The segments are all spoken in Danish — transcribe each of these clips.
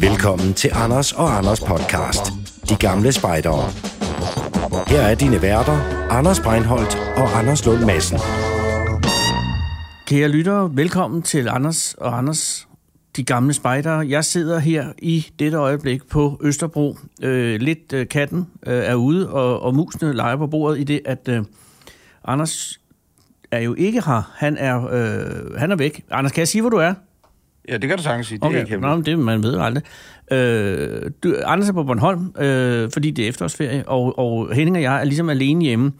Velkommen til Anders og Anders podcast. De gamle spejdere. Her er dine værter, Anders Breinholt og Anders Lund Madsen. Kære lyttere, velkommen til Anders og Anders, de gamle spejdere. Jeg sidder her i dette øjeblik på Østerbro. Øh, lidt øh, katten øh, er ude, og, og musene leger på bordet i det, at øh, Anders er jo ikke her. Han er, øh, han er væk. Anders, kan jeg sige, hvor du er? Ja, det kan du sagtens sige. Det er Okay, ikke Nå, men det man ved aldrig. Øh, du, Anders er på Bornholm, øh, fordi det er efterårsferie, og, og Henning og jeg er ligesom alene hjemme.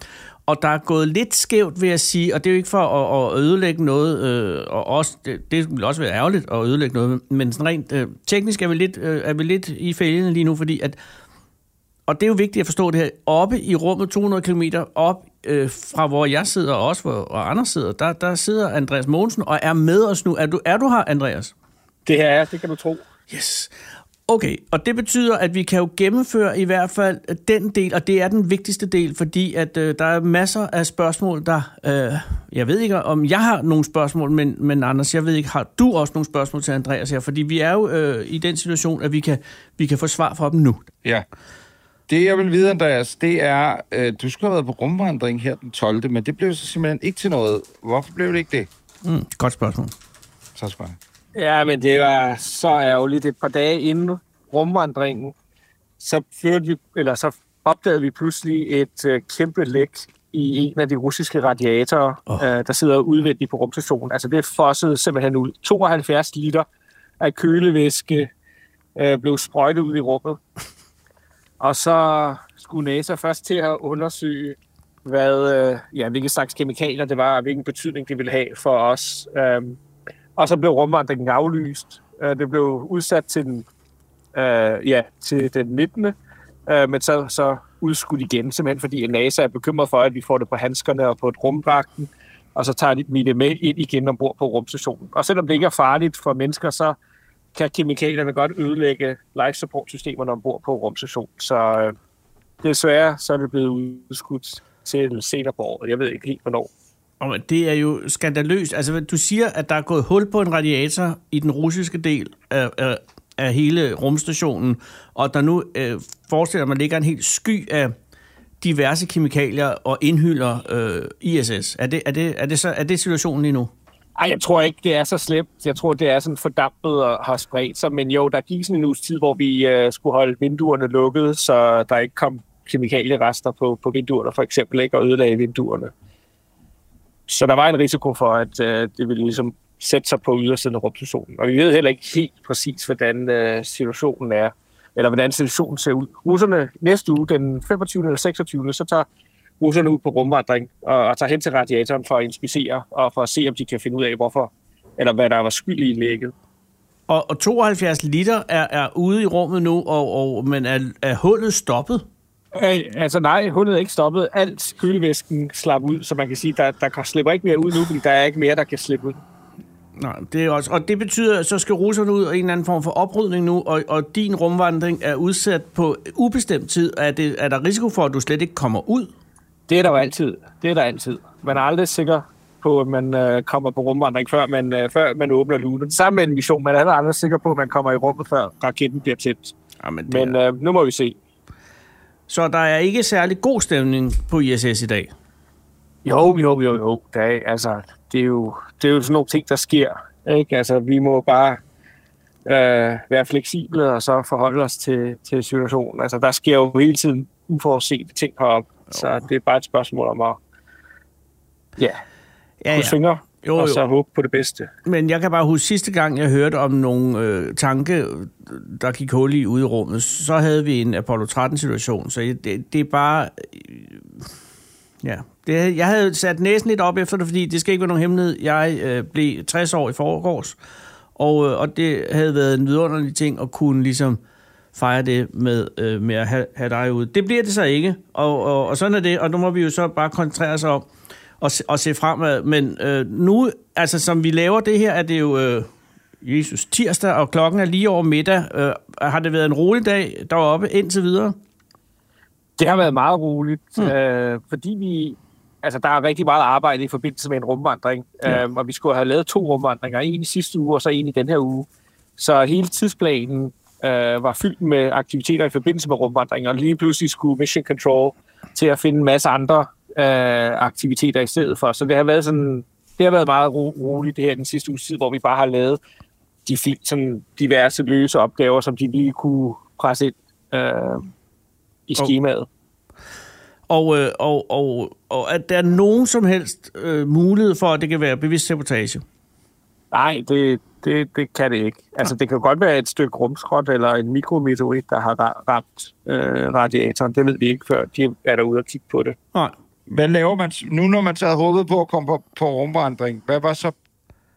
Og der er gået lidt skævt, vil jeg sige, og det er jo ikke for at, at ødelægge noget, øh, og også, det, det vil også være ærgerligt at ødelægge noget, men sådan rent øh, teknisk er vi, lidt, øh, er vi lidt i fælden lige nu, fordi at, og det er jo vigtigt at forstå det her, oppe i rummet 200 km op øh, fra hvor jeg sidder, og også hvor og Anders sidder, der, der sidder Andreas Mogensen og er med os nu. Er du, er du her, Andreas? Det er det kan du tro. Yes. Okay, og det betyder, at vi kan jo gennemføre i hvert fald den del, og det er den vigtigste del, fordi at øh, der er masser af spørgsmål, der... Øh, jeg ved ikke, om jeg har nogle spørgsmål, men, men Anders, jeg ved ikke, har du også nogle spørgsmål til Andreas her? Fordi vi er jo øh, i den situation, at vi kan, vi kan få svar fra dem nu. Ja. Det, jeg vil vide, Andreas, det er, øh, du skulle have været på rumvandring her den 12., men det blev så simpelthen ikke til noget. Hvorfor blev det ikke det? Mm, godt spørgsmål. Så spørger jeg. Ja, men det var så ærgerligt. Et par dage inden rumvandringen, så, førte vi, eller så opdagede vi pludselig et øh, kæmpe læk i en af de russiske radiatorer, oh. øh, der sidder udvendigt på rumstationen. Altså det fossede simpelthen ud. 72 liter af kølevæske øh, blev sprøjtet ud i rummet. Og så skulle NASA først til at undersøge, hvad, øh, ja, hvilke slags kemikalier det var, og hvilken betydning det ville have for os. Øhm, og så blev rumvandringen aflyst. Øh, det blev udsat til den, øh, ja, til den 19. Men så, så udskudt igen, simpelthen fordi NASA er bekymret for, at vi får det på handskerne og på et rumdragten, og så tager de det med ind igen ombord på rumstationen. Og selvom det ikke er farligt for mennesker, så kan kemikalierne godt ødelægge life support systemerne ombord på rumstationen. Så øh, desværre så er det blevet udskudt til senere på året. Jeg ved ikke helt, hvornår. Og det er jo skandaløst. Altså, du siger, at der er gået hul på en radiator i den russiske del af, af, af hele rumstationen, og der nu øh, forestiller man ligger en helt sky af diverse kemikalier og indhylder øh, ISS. Er det, er, det, er, det så, er det situationen lige nu? Ej, jeg tror ikke, det er så slemt. Jeg tror, det er sådan fordampet og har spredt sig. Men jo, der gik sådan en uges tid, hvor vi øh, skulle holde vinduerne lukkede, så der ikke kom kemikalierester på, på vinduerne, for eksempel, ikke, og ødelagde vinduerne. Så der var en risiko for, at øh, det ville ligesom sætte sig på ydersiden af rumstationen. Og vi ved heller ikke helt præcis, hvordan øh, situationen er, eller hvordan situationen ser ud. Russerne næste uge, den 25. eller 26. så tager russerne ud på rumvandring og, og tager hen til radiatoren for at inspicere og for at se, om de kan finde ud af, hvorfor, eller hvad der var skyld i lægget. Og, og 72 liter er, er ude i rummet nu, og, og, men er, er hullet stoppet? Øh, altså nej, hullet er ikke stoppet. Alt kølevæsken slap ud, så man kan sige, der, der slipper ikke mere ud nu, fordi der er ikke mere, der kan slippe ud. Nej, det er også, og det betyder, at så skal russerne ud og en eller anden form for oprydning nu, og, og din rumvandring er udsat på ubestemt tid. Er, det, er der risiko for, at du slet ikke kommer ud? Det er der jo altid. Det er der altid. Man er aldrig sikker på, at man øh, kommer på rumvandring, før man, øh, før man åbner lunen. Sammen med en mission, man er heller aldrig sikker på, at man kommer i rummet, før raketten bliver tændt. Jamen, det Men er... øh, nu må vi se. Så der er ikke særlig god stemning på ISS i dag? Jo, jo, jo, jo. Det er, altså, det er, jo, det er jo sådan nogle ting, der sker. Ikke? Altså, vi må bare øh, være fleksible og så forholde os til, til situationen. Altså, der sker jo hele tiden uforudsete ting heroppe. Så det er bare et spørgsmål om at ja, Ja, krydse fingre Jo, og så jo. håbe på det bedste. Men jeg kan bare huske, sidste gang jeg hørte om nogle øh, tanke, der gik hul i ude i rummet, så havde vi en Apollo 13-situation. Så det, det er bare... Øh, ja, det, jeg havde sat næsen lidt op efter det, fordi det skal ikke være nogen hemmelighed. Jeg øh, blev 60 år i forgårs, og, øh, og det havde været en vidunderlig ting at kunne ligesom fejre det med, øh, med at have, have dig ude. Det bliver det så ikke, og, og, og sådan er det, og nu må vi jo så bare koncentrere os om se- at se fremad. Men øh, nu, altså som vi laver det her, er det jo øh, Jesus tirsdag, og klokken er lige over middag. Øh, har det været en rolig dag deroppe indtil videre? Det har været meget roligt, mm. øh, fordi vi... Altså, der er rigtig meget arbejde i forbindelse med en rumvandring, Ja. ja. øh, og vi skulle have lavet to rumvandringer. En i sidste uge, og så en i den her uge. Så hele tidsplanen øh, var fyldt med aktiviteter i forbindelse med rumvandringen, og lige pludselig skulle Mission Control til at finde en masse andre øh, aktiviteter i stedet for. Så det har været sådan, det har været meget ro- roligt det her den sidste uge tid, hvor vi bare har lavet de sådan diverse løse opgaver, som de lige kunne presse ind øh, i skemaet. Og, øh, og, og, og at der er nogen som helst øh, mulighed for, at det kan være bevidst sabotage? Nej, det, det, det kan det ikke. Altså, det kan godt være et stykke rumskrot eller en mikrometeorit, der har ramt øh, radiatoren. Det ved vi ikke, før de er derude og kigge på det. Nej. Hvad laver man, nu når man så havde håbet på at komme på, på rumvandring, hvad var så,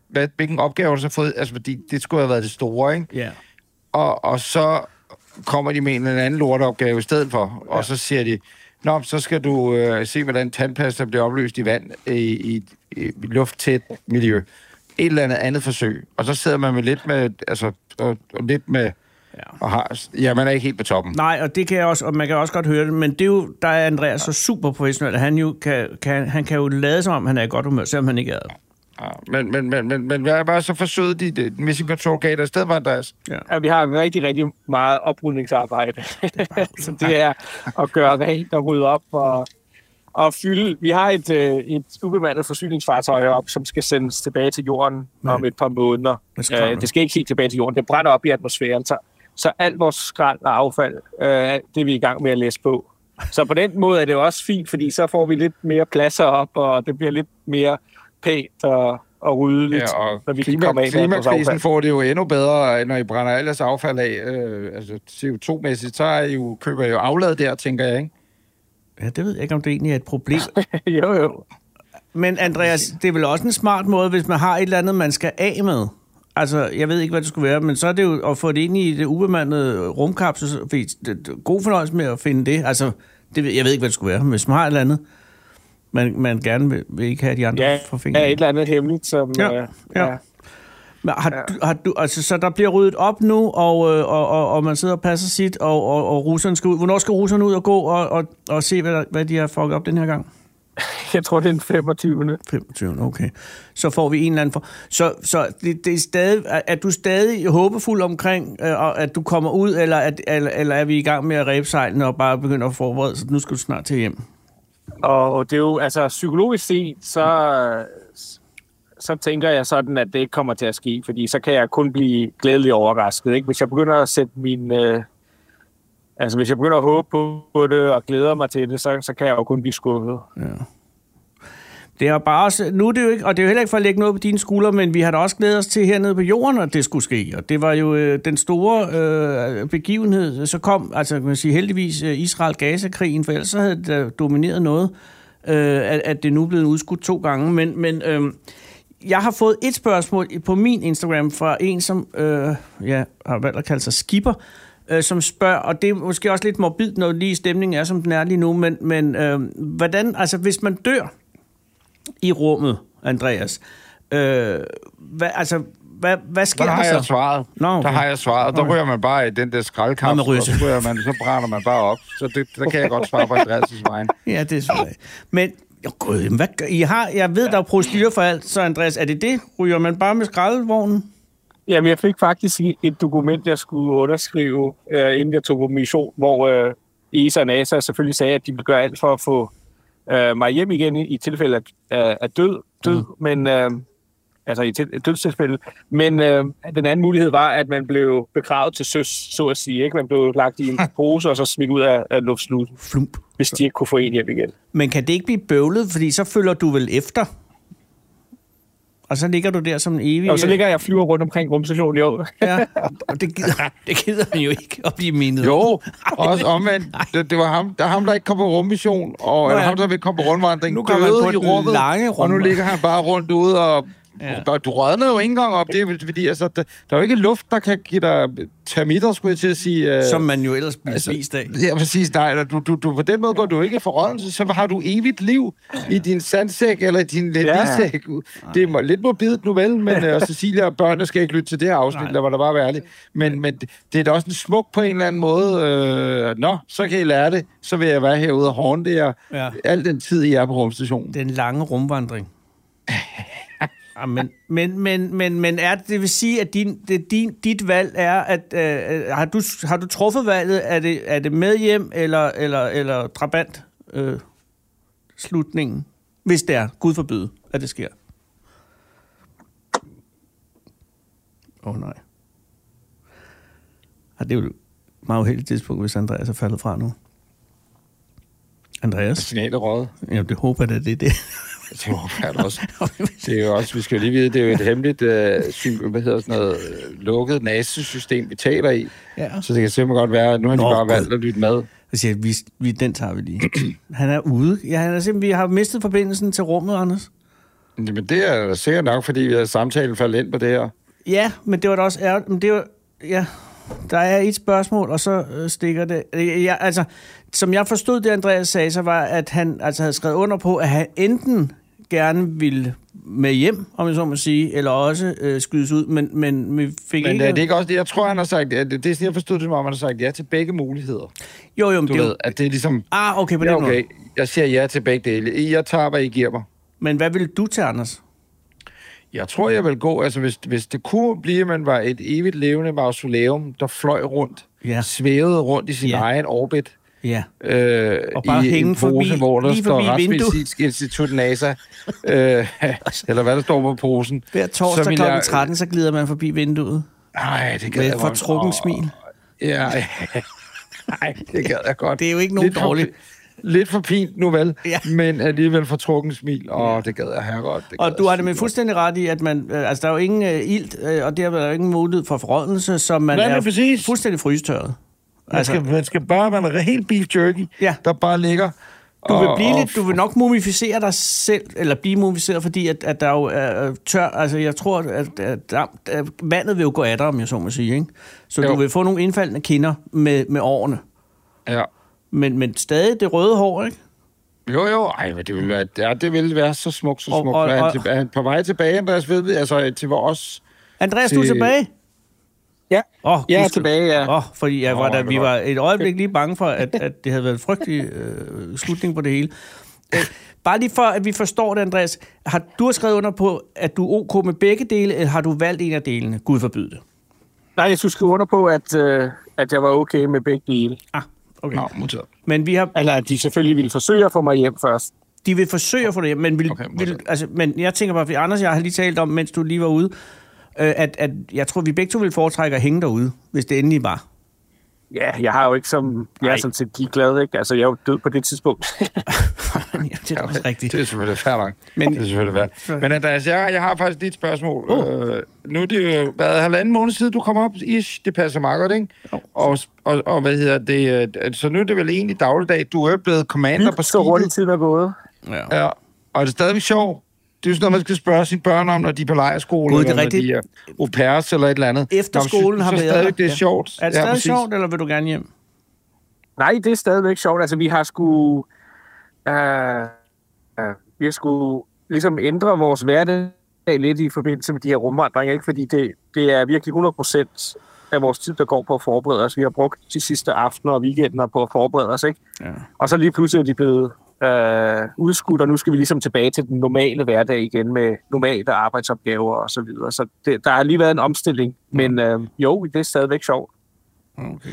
hvad, hvilken opgave har du så fået? Altså, fordi det skulle have været det store, ikke? Ja. Og, og så kommer de med en eller anden lorteopgave i stedet for, ja. og så siger de, Nå, så skal du øh, se, hvordan tandpasta bliver opløst i vand i, i, i lufttæt miljø. Et eller andet andet forsøg. Og så sidder man med lidt med, altså, og, og lidt med, ja. og har, ja, man er ikke helt på toppen. Nej, og det kan jeg også, og man kan også godt høre det, men det er jo, der er Andreas så super professionel, at han, jo kan, kan, han kan jo lade som om, han er i godt humør, selvom han ikke er det. Ja, men, men, men, men, men hvad var så forsøget de, de Mission Control gav der sted, var Andreas? Ja. ja. vi har rigtig, rigtig meget oprydningsarbejde. så det er at gøre rent og rydde op og, og fylde. Vi har et, øh, et ubemandet forsyningsfartøj op, som skal sendes tilbage til jorden Nej. om et par måneder. Det skal, uh, det skal ikke helt tilbage til jorden. Det brænder op i atmosfæren. Så, så alt vores skrald og affald, uh, det er vi i gang med at læse på. Så på den måde er det også fint, fordi så får vi lidt mere pladser op, og det bliver lidt mere pænt og, og ryddeligt, ja, og når vi klima, kommer af klimakrisen får det jo endnu bedre, når I brænder alles affald af. Øh, altså CO2-mæssigt, så er I jo, køber I jo aflad der, tænker jeg, ikke? Ja, det ved jeg ikke, om det egentlig er et problem. jo, jo. Men Andreas, det er vel også en smart måde, hvis man har et eller andet, man skal af med. Altså, jeg ved ikke, hvad det skulle være, men så er det jo at få det ind i det ubemandede rumkapsel. God fornøjelse med at finde det. Altså, det, jeg ved ikke, hvad det skulle være, men hvis man har et eller andet, man, man gerne vil, vil ikke have de andre ja, for fingrene. Ja, et eller andet hemmeligt, som... Ja, øh, ja. ja. Men har, ja. du, har du, altså, så der bliver ryddet op nu, og, øh, og, og, og man sidder og passer sit, og, og, og russerne skal ud. Hvornår skal russerne ud og gå og, og, og se, hvad, hvad de har fucket op den her gang? Jeg tror, det er den 25. 25. Okay. Så får vi en eller anden for... Så, så det, det er, stadig, er du stadig håbefuld omkring, øh, at du kommer ud, eller, at, eller, eller er vi i gang med at ræbe sejlene og bare begynde at forberede, så nu skal du snart til hjem? Og det er jo, altså psykologisk set, så, så tænker jeg sådan, at det ikke kommer til at ske, fordi så kan jeg kun blive glædelig overrasket. Ikke? Hvis jeg begynder at sætte min... Øh, altså hvis jeg begynder at håbe på det og glæder mig til det, så, så kan jeg jo kun blive skuffet. Ja. Det er bare også, nu er det jo ikke, og det er jo heller ikke for at lægge noget på dine skuldre, men vi har da også glædet os til hernede på jorden, at det skulle ske. Og det var jo øh, den store øh, begivenhed. Så kom, altså kan man sige, heldigvis øh, Israel-Gaza-krigen, for ellers så havde det domineret noget, øh, at, at det nu er blevet udskudt to gange. Men, men øh, jeg har fået et spørgsmål på min Instagram fra en, som øh, ja, har valgt at kalde sig Skipper, øh, som spørger, og det er måske også lidt morbid, når lige stemningen er, som den er lige nu, men, men øh, hvordan, altså hvis man dør, i rummet, Andreas. Øh, hvad, altså, hvad, hvad sker der? Der har jeg svaret. Nå, okay. Der har jeg svaret. Der ryger man bare i den der skraldkapsel, og så, ryger man, så brænder man bare op. Så det, der kan jeg godt svare på Andreas' vejen. Ja, det er selvfølgelig. Men oh, God, hvad, I har, jeg ved, der er procedurer for alt, så Andreas, er det det? Ryger man bare med skraldvognen? Jamen, jeg fik faktisk et dokument, jeg skulle underskrive, øh, inden jeg tog på mission, hvor øh, ESA og NASA selvfølgelig sagde, at de ville gøre alt for at få øh, mig hjem igen i, i tilfælde af, af død, død mm. men øh, altså i til, dødstilfælde. Men øh, den anden mulighed var, at man blev begravet til søs, så at sige. Ikke? Man blev lagt i en pose og så smidt ud af, af luftsluten, Flump. hvis de ikke kunne få en hjem igen. Men kan det ikke blive bøvlet, fordi så følger du vel efter? Og så ligger du der som en evig... Og så ligger jeg og flyver rundt omkring rumstationen i år. ja, og det gider, det gider man jo ikke at blive mindet. Jo, også omvendt. Det, det var ham, der, ham, der ikke kom på rummission, og Nå, ja. ham, der vil komme på rundvandring, nu døde i rummet, lange og nu ligger han bare rundt ude og Ja. Du rådner jo ikke engang op, det er, fordi altså, der, der er jo ikke luft, der kan give dig termitter, skulle jeg til at sige. Uh, Som man jo ellers bliver altså, spist af. Ja, præcis. Nej, du, du, du, på den måde går du ikke for rådnelse, så har du evigt liv i din sandsæk eller din letisæk. Ja. Det er lidt morbidt nu vel, men uh, Cecilia og børnene skal ikke lytte til det her afsnit, der var der bare ærligt. Men, men det, det er da også en smuk på en eller anden måde. Uh, nå, så kan I lære det. Så vil jeg være herude og håndtere ja. al den tid, I er på rumstationen. Den lange rumvandring. Ja, men, men, men, men, men er det, det vil sige, at din, det, din, dit valg er, at øh, har, du, har du truffet valget, er det, er det med hjem eller, eller, eller drabant øh, slutningen? Hvis det er, Gud forbyde, at det sker. Åh oh, nej. Ja, det er jo et meget uheldigt tidspunkt, hvis Andreas er faldet fra nu. Andreas? Signalet røget. Ja, det håber jeg, det er det. Det jeg også. Det er jo også, vi skal lige vide, det er jo et hemmeligt, øh, hvad hedder sådan noget, øh, lukket nasesystem, vi taler i. Ja. Så det kan simpelthen godt være, at nu har de Nå, bare valgt at lytte med. Jeg siger, vi, vi, den tager vi lige. Han er ude. Ja, han er simpelthen, vi har mistet forbindelsen til rummet, Anders. Men det er sikkert nok, fordi vi har samtalen faldet ind på det her. Ja, men det var da også ærgerligt. Men det var, ja, der er et spørgsmål, og så øh, stikker det. Ja, altså, som jeg forstod det, Andreas sagde, så var, at han altså havde skrevet under på, at han enten gerne ville med hjem, om jeg så må sige, eller også øh, skydes ud, men, men vi fik Men ikke... er det ikke også det? Jeg tror, han har sagt, at det, det er sådan, jeg forstod det, om han har sagt ja til begge muligheder. jo, jo, men Du det er ved, at det er ligesom, Ah, okay, på den ja, måde. okay, jeg siger ja til begge dele. Jeg tager, hvad I giver mig. Men hvad vil du til, Anders? Jeg tror, jeg vil gå, altså hvis, hvis det kunne blive, at man var et evigt levende mausoleum, der fløj rundt, Ja. svævede rundt i sin Ja. egen orbit, Ja. øh, Og bare i hænge en pose, forbi- hvor der står. Retsmedicinsk Institut NASA, øh, eller hvad der står på posen. Hver Så torsdag kl. jeg- 13, så glider man forbi vinduet Nej, det gad med jeg et godt. fortrukken Åh, smil. Ja, nej, det gad jeg godt. Det er jo ikke nogen Lidt for- dårligt. Lidt for fint nu vel, Ja. men alligevel fortrukken smil. Åh, det gad jeg her godt. Det Og du har det med fuldstændig ret i, at man, øh, altså, der er jo ingen øh, ilt, øh, og derved er der jo ingen mulighed for forrådnelse, så man Nej, er præcis. fuldstændig frystørret. Man skal, man skal bare være helt beef jerky, Ja. der bare ligger. Du vil, blive og- lidt, du vil nok mumificere dig selv, eller blive mumificeret, fordi at, at der jo er tør, altså jeg tror, at, at, at, at vandet vil jo gå af dig, om jeg så må sige, ikke? Så Jo. du vil få nogle indfaldende kinder med, med årene. Ja. Men, men stadig det røde hår, ikke? Jo, jo, ej, men det ville være, ja, det ville være så smukt, så smukt. og- Og, og, han, tilbage, han på vej tilbage, Andreas, ved vi, altså til vores... Andreas, du er Til- tilbage? Ja, Åh, jeg er tilbage, ja. Åh, fordi jeg var, da, det er vi var et øjeblik lige bange for, at, at det havde været en frygtelig øh, slutning på det hele. Øh, bare lige for, at vi forstår det, Andreas. Har du har skrevet under på, at du er ok med begge dele, eller har du valgt en af delene? Gud forbyde det. Nej, jeg skulle skrive under på, at, øh, at jeg var okay med begge dele. Ah, okay. Nå, modtaget. Men vi har, Eller at de selvfølgelig ville forsøge at få mig hjem først. de vil forsøge at få det hjem, men, vil, Okay, modtaget. vil, altså, men jeg tænker bare, fordi Anders og jeg har lige talt om, mens du lige var ude, øh, at, at jeg tror, vi begge to vil foretrække at hænge derude, hvis det endelig var. Ja, jeg har jo ikke som... Jeg er sådan set ligeglad, ikke? Altså, jeg er jo død på det tidspunkt. ja, det er også rigtigt. Det er selvfølgelig fair nok. Men- Men, det er selvfølgelig fair. Men Andreas, jeg, jeg har faktisk et spørgsmål. Oh. Øh, nu er det jo været halvanden måned siden, du kom op, ish, det passer meget godt, ikke? Jo. Og, og, og, hvad hedder det? øh, Så nu er det vel egentlig dagligdag. Du er blevet commander på så hurtigt skibet. tiden er gået. Ja. Ja. Og er det stadigvæk sjovt? Det er jo sådan noget, man skal spørge sine børn om, når de er på lejerskole, det er eller når rigtigt. de er au pairs, eller et eller andet. Efter skolen har været stadigvæk, der? det er Ja. sjovt. Er det stadig præcis. sjovt, eller vil du gerne hjem? Nej, det er stadigvæk sjovt. Altså, vi har sgu... Øh, øh, vi har sgu ligesom ændre vores hverdag lidt i forbindelse med de her rumvandringer, ikke? Fordi det, det er virkelig 100 procent af vores tid, der går på at forberede os. Vi har brugt de sidste aftener og weekender på at forberede os, ikke? Ja. Og så lige pludselig er de blevet øh, udskudt, og nu skal vi ligesom tilbage til den normale hverdag igen med normale arbejdsopgaver og så videre. Så det, der har lige været en omstilling, men øh, jo, det er stadigvæk sjovt. Okay.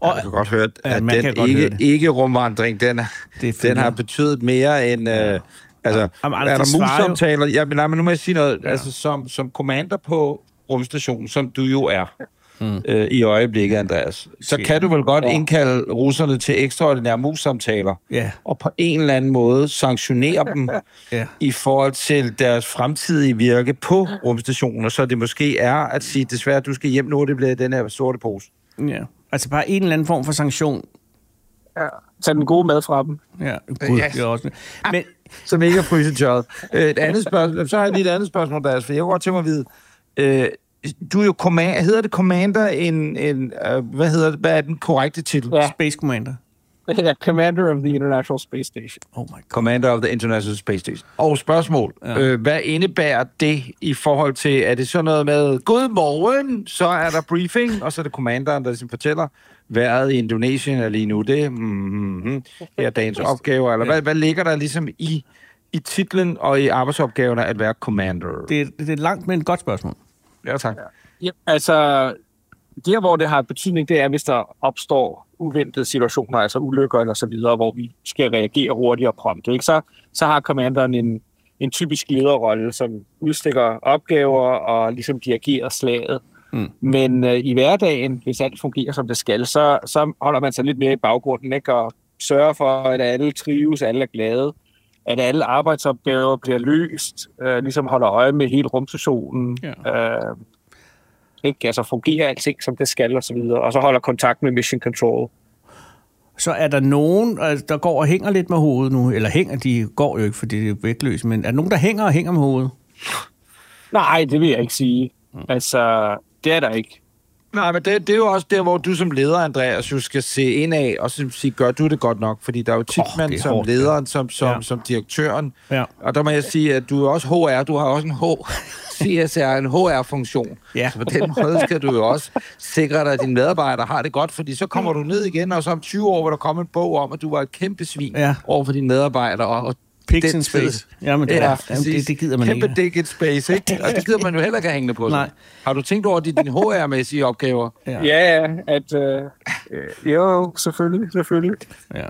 Og, Og, jeg kan godt høre, Ja, at man kan den ikke, ikke rumvandring, den, er, Det er den har betydet mere end... Øh, altså, Jamen, er Anders, der mus-samtaler? Ja, men, nej, men nu må jeg sige noget. Ja. Ja. Altså, som, som commander på rumstationen, som du jo er mm. øh, i øjeblikket, Andreas, så Shit. kan du vel godt Ja. indkalde russerne til ekstraordinære mus-samtaler, Ja, og på en eller anden måde sanktionere dem ja. i forhold til deres fremtidige virke på rumstationer, så det måske er at sige, desværre, du skal hjem nu, det bliver den her sorte pose. ja. Altså bare en eller anden form for sanktion. Ja. Tag den gode mad fra dem. Ja, gud, Yes. det er også... Men, som ikke er frysetørret. Øh, Et andet spørgsmål, så har jeg lige et andet spørgsmål, der for jeg kunne godt tænke mig at vide, øh, du er jo commander, hedder det commander en, en øh, hvad hedder det, hvad er den korrekte titel? Ja. Space Commander. Ja, Commander of the International Space Station. Oh my god. Commander of the International Space Station. Og spørgsmål, Ja. ja. øh, hvad indebærer det i forhold til, er det sådan noget med, god morgen, så er der briefing, og så er det commanderen, der ligesom fortæller, vejret i Indonesien er lige nu det, mm-hmm, her er dagens opgaver, eller hvad, hvad ligger der ligesom i i titlen og i arbejdsopgaverne at være commander? Det, er- det er langt, men et godt spørgsmål. Ja, tak. Ja, altså, der hvor det har betydning, det er, hvis der opstår uventede situationer, altså ulykker eller så videre, hvor vi skal reagere hurtigt og prompte. Ikke? Så, så har commanderen en, en typisk lederrolle, som udstikker opgaver og ligesom dirigerer slaget. Mm. Men øh, i hverdagen, hvis alt fungerer som det skal, så, så holder man sig lidt mere i baggrunden, ikke? og sørger for, at alle trives, alle er glade, at alle arbejdsopgaver bliver løst, øh, ligesom holder øje med hele rumstationen, Ja. øh, ikke? Altså fungerer alting, som det skal, og så videre. Og så holder kontakt med Mission Control. Så er der nogen, altså, der går og hænger lidt med hovedet nu, eller hænger, de går jo ikke, fordi det er vægtløst, men er der nogen, der hænger og hænger med hovedet? Nej, det vil jeg ikke sige. Altså, det er der ikke. Nej, men det, det er jo også der, hvor du som leder, Andreas, jo skal se ind af og sige, gør du det godt nok? Fordi der er jo tit, Åh, man som hårdt, lederen, som, som, Ja. som direktøren, Ja. og der må jeg sige, at du er også HR, du har også en H, CSR, en HR-funktion. Ja. Så på den måde skal du jo også sikre dig, at dine medarbejdere har det godt, fordi så kommer du ned igen, og så om 20 år vil der komme en bog om, at du var et kæmpe svin Ja. over for dine medarbejdere, og, og Pigs den in space. tid- Jamen, det, Ja, ja, jamen, det, det gider man Kæmpe ikke. dick in space, ikke? Og det gider man jo heller ikke hængende på sig. Nej. Har du tænkt over de, dine HR-mæssige opgaver? Ja. Ja, ja, at... Øh, øh, jo, selvfølgelig, selvfølgelig. Ja.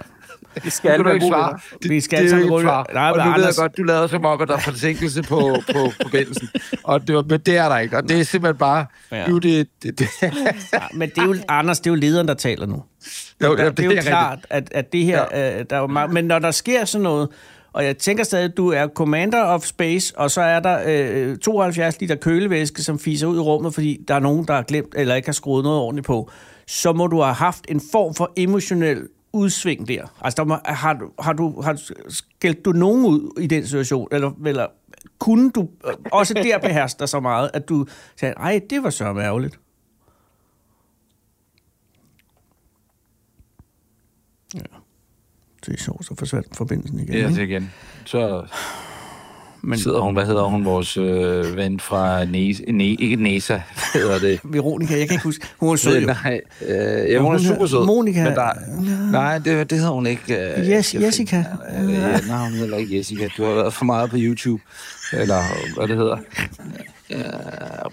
Det Det skal du være ikke svare. Det, Vi skal det er ikke svar. Nej, og nu ved jeg Anders- godt, du lavede som om, at der er forsinkelse på, på forbindelsen. Og det, var, men det er der ikke. Og det er simpelthen bare... Ja. Ja. Du, det, det, det, Ja, men det er jo, Anders, det er jo lederen, der taler nu. jo, Der, det er jo rigtigt. klart, at, at det her... Ja. Øh, der er jo meget, men når der sker sådan noget, og jeg tænker stadig, at du er commander of space, og så er der øh, 72 liter kølevæske, som fiser ud i rummet, fordi der er nogen, der har glemt eller ikke har skruet noget ordentligt på, så må du have haft en form for emotionel udsving der. Altså, der må, har, du, har, du, har du skældt du nogen ud i den situation, eller, eller kunne du øh, også der beherske dig så meget, at du sagde, ej, det var så ærgerligt. Det er sjovt, så forsvandt forbindelsen igen. Ja, det igen. Så Men sidder hun, hvad hedder hun, vores øh, ven fra Næse, ne, ikke Næsa, hedder det. Veronica, jeg kan ikke huske. Hun var sød jo. Nej, øh, ja, hun er Hun super sød. Monica. Men der, nej, det, det hedder hun ikke. Øh, Yes, jeg- Jessica. Øh, nej, hun hedder ikke Jessica. Du har været for meget på YouTube. Eller hvad det hedder. Øh,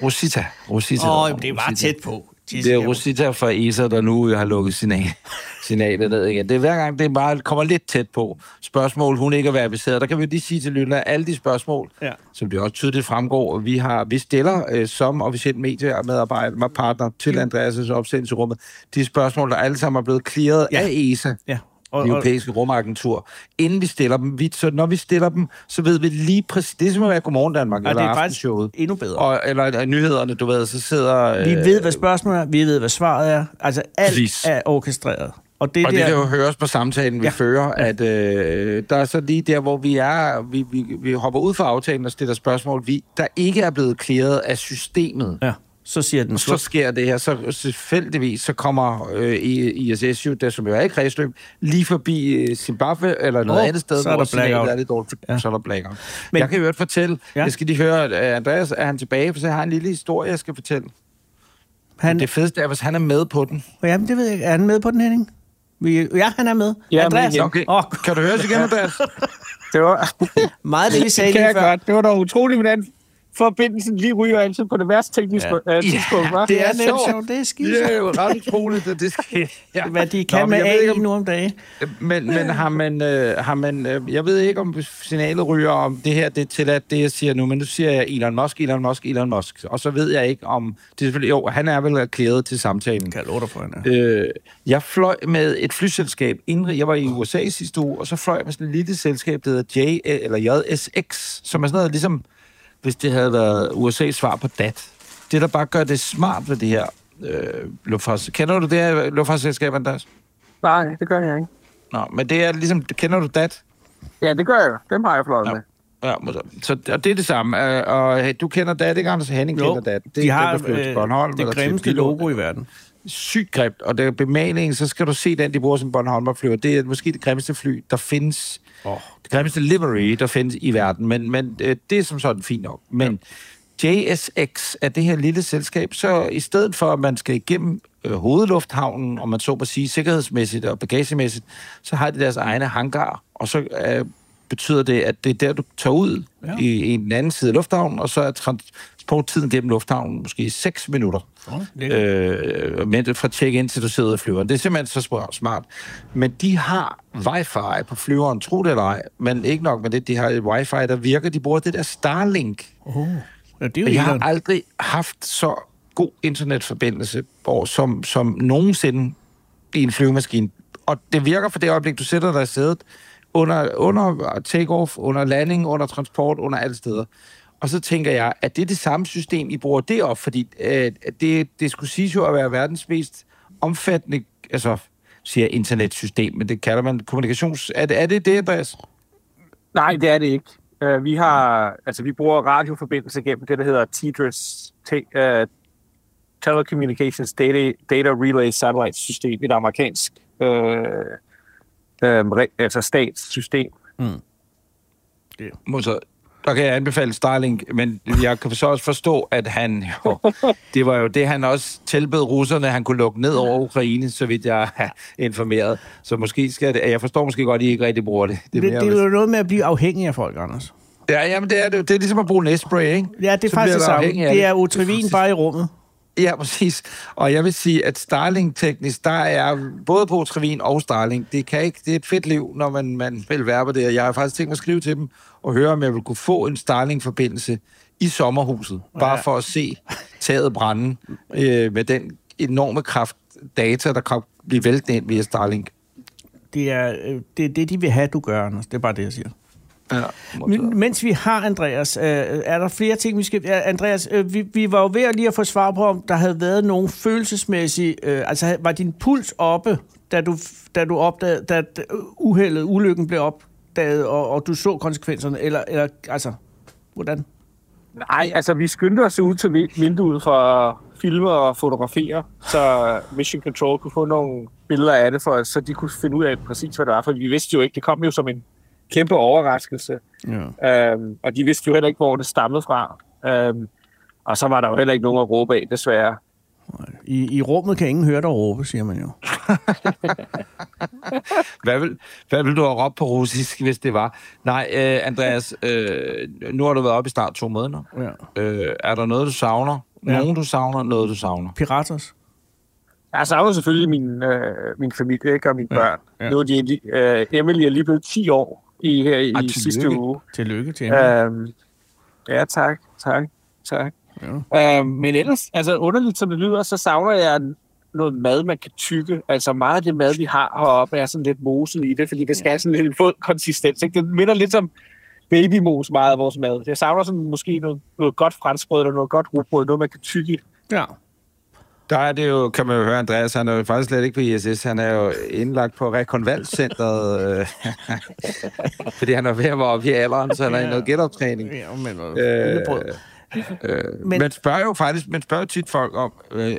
Rosita. Rosita. Åh, hedder det var Rosita. tæt på. Det er Rosita fra ESA, der nu har lukket signal, signalet ned igen. Det er hver gang, det bare kommer lidt tæt på. Spørgsmål, hun ikke er verificeret. Der kan vi lige sige til lytterne, at alle de spørgsmål, Ja. som det også tydeligt fremgår, vi har vi stiller øh, som officielt mediemedarbejder med partner til Andreas' opsendelse i rummet. De spørgsmål, der alle sammen er blevet clearet Ja. af ESA, Ja. det europæiske rumagentur, inden vi stiller dem. Vi, så når vi stiller dem, så ved vi lige præcis... Det er som at være Godmorgen Danmark, Ja, eller det er faktisk endnu bedre. Og, eller øh, nyhederne, du ved, så sidder... Vi øh, ved, hvad spørgsmålet er. Vi ved, hvad svaret er. Altså, alt Præcis. er orkestreret. Og det, Og der, det kan jo høres på samtalen, vi Ja. fører, at øh, der er så lige der, hvor vi er, vi, vi, vi hopper ud fra aftalen og stiller spørgsmål, vi, der ikke er blevet klaret af systemet. ja, så siger den Så sker det her, så selvfølgelig så kommer øh, I- ISS jo, der som jo er i kredsløb, lige forbi øh, Zimbabwe eller noget Åh, andet sted, så er hvor der blackout. signalet er lidt dårligt, Ja. så er der blackout. Men- jeg kan jo fortælle, Ja. jeg skal lige høre, at Andreas, er han tilbage, for så har jeg en lille historie, jeg skal fortælle. Han. Det fedeste er, hvis han er med på den. jamen, det ved jeg. Er han med på den, Henning? Vi, ja, han er med. Ja, Andreas. men- Okay, Åh, kan du høre os igen, Andreas? Det var, meget det, vi sagde det kan lige jeg før. godt. Det var da utroligt, hvordan forbindelsen lige ryger altid på det værste tekniske Ja. ja. tidspunkt, hva'? Det er nemt sjovt. Det er skide Det er jo ret utroligt, at det sker. Ja. Hvad de kan Nå, med men jeg ved ikke, AI om- nu om dagen. Men, men har man, øh, har man øh, jeg ved ikke, om signalet ryger, om det her det er tilladt, det jeg siger nu, men nu siger jeg Elon Musk, Elon Musk, Elon Musk. Og så ved jeg ikke, om det er selvfølgelig, jo, han er vel erklæret til samtalen. Kan jeg love dig for, han er. Øh, jeg fløj med et flyselskab, indre, jeg var i USA sidste uge, og så fløj jeg med sådan et lille selskab, der hedder J, eller JSX, som er sådan noget ligesom, hvis det havde været USA's svar på DAT. Det, der bare gør det smart ved det her øh, luftfarts... Kender du det her luftfartsselskab, Andreas? Nej, det gør jeg ikke. Nå, men det er ligesom, kender du DAT? Ja, det gør jeg. Dem har jeg fløjet Ja. med. Ja, så og det er det samme. Øh, Og hey, du kender DAT, ikke Anders Henning Jo, kender DAT. Det er de har til øh, det grimmeste logo i verden. Sygt grimt, og det er bemalingen, så skal du se den, de bruger som Bornholmer flyver. Det er måske det grimmeste fly, der findes. Oh. Det grimmeste livery, der findes i verden, men, men øh, det er som sådan fint nok. Men JSX er det her lille selskab, så i stedet for, at man skal igennem øh, hovedlufthavnen, om man så må sige, sikkerhedsmæssigt og bagagemæssigt, så har de deres egne hangar, og så øh, betyder det, at det er der, du tager ud Ja. i, i en anden side af lufthavnen, og så er transporttiden gennem lufthavnen måske 6 minutter. Øh, men fra check-in til du sidder i flyveren. Det er simpelthen så smart. Men de har wifi på flyveren, tro det eller ej. Men ikke nok med det, de har et wifi, der virker. De bruger det der Starlink. Oh. Ja, det er jo jeg har aldrig haft så god internetforbindelse hvor, som, som nogensinde i en flyvemaskine. Og det virker for det øjeblik, du sætter dig i sædet, under, under take-off, under landing, under transport, under alle steder. Og så tænker jeg, at det er det samme system, I bruger derop, fordi øh, det, det skulle siges jo at være verdens mest omfattende, altså siger internetsystem, men det kalder man kommunikations... Er det er det, det Andreas? Nej, det er det ikke. Uh, vi har, altså vi bruger radioforbindelse gennem det, der hedder TDRS, te, uh, øh, Telecommunications Data, Data Relay Satellite System, et amerikansk uh, um, altså statssystem. Så der kan jeg anbefale Starlink, men jeg kan så også forstå, at han jo, det var jo det, han også tilbød russerne, han kunne lukke ned over Ukraine, så vidt jeg er informeret. Så måske skal det, jeg forstår måske godt, at I ikke rigtig bruger det. Det, mere, det, det er jo noget med at blive afhængig af folk, Anders. Ja, jamen det er det. Det er ligesom at bruge næsspray, ikke? Ja, det er Så faktisk det samme. Det er Det præcis. bare i rummet. Ja, præcis. Og jeg vil sige, at Starlink-teknisk, der er både på Trevin og Starlink. Det, kan ikke, det er et fedt liv, når man, man vil være på det. Jeg har faktisk tænkt mig at skrive til dem og høre, om jeg vil kunne få en Starlink-forbindelse i sommerhuset. Bare Ja. for at se taget brænde øh, med den enorme kraft data, der kan blive væltet ind via Starlink. Det er øh, det, er det, de vil have, du gør, Anders. Det er bare det, jeg siger. Ja, Men, mens vi har Andreas, øh, er der flere ting, vi skal... Ja, Andreas, øh, vi, vi var jo ved at lige at få svar på, om der havde været nogen følelsesmæssige... Øh, altså, var din puls oppe, da du, da du opdagede, da da uheldet, ulykken blev opdaget, og, og du så konsekvenserne? Eller, eller altså, hvordan? Nej, altså vi skyndte os ud til vi- vinduet for at filme og fotografere, så Mission Control kunne få nogle billeder af det, for, så de kunne finde ud af præcis, hvad det var. For vi vidste jo ikke, det kom jo som en kæmpe overraskelse. Ja. Øhm, og de vidste jo heller ikke, hvor det stammede fra. Øhm, og så var der jo heller ikke nogen at råbe af, desværre. I, I rummet kan ingen høre dig råbe, siger man jo. Hvad vil, hvad vil du have råbt på russisk, hvis det var? Nej, øh, Andreas, øh, nu har du været oppe i snart to måneder. Ja. Øh, er der noget, du savner? Ja. Nogen, du savner? Noget, du savner? Piratas. Jeg savner selvfølgelig min, øh, min familie ikke, og mine Ja, børn. ja. Nu er de, øh, Emily er lige blevet 10 år i, her i Ah, sidste uge. Tillykke til hende. Øhm, ja, tak, tak, tak. Ja. Øhm, men ellers, altså underligt som det lyder, så savner jeg noget mad, man kan tykke. Altså meget af det mad, vi har heroppe, er sådan lidt moset i det, fordi det skal have sådan lidt en fed konsistens. Ikke? Det minder lidt som babymos meget af vores mad. Jeg savner sådan måske noget, noget godt franskbrød, eller noget godt rugbrød, noget man kan tykke i. Ja. Der er det jo, kan man jo høre, Andreas, han er jo faktisk slet ikke på ISS, han er jo indlagt på rekonvalcentret, øh, fordi han er ved at være oppe i alderen, så han er i noget genoptræning. Ja, men Øh, øh, Øh, Men-. Man spørger jo faktisk, man spørger jo tit folk om, øh,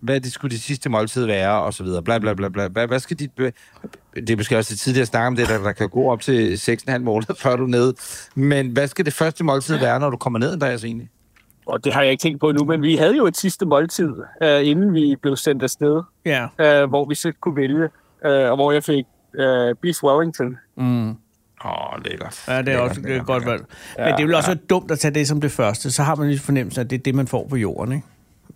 hvad det skulle det sidste måltid være, og så videre, bla bla bla bla. Hvad, hvad skal dit... Be- det er måske også lidt tidligt at snakke om det, der, der kan gå op til 6,5 måneder, før du er nede. Men hvad skal det første måltid være, når du kommer ned, Andreas, egentlig? Og det har jeg ikke tænkt på endnu, men vi havde jo et sidste måltid, øh, inden vi blev sendt afsted, ja. øh, hvor vi selv kunne vælge, øh, og hvor jeg fik øh, beef Wellington. Mm. Åh, oh, lækkert. Ja, det er Lækkert, også et lækkert, godt lækkert. valg. Men det vil også være dumt at tage det som det første. Så har man lige fornemmelsen, at det er det, man får på jorden, ikke?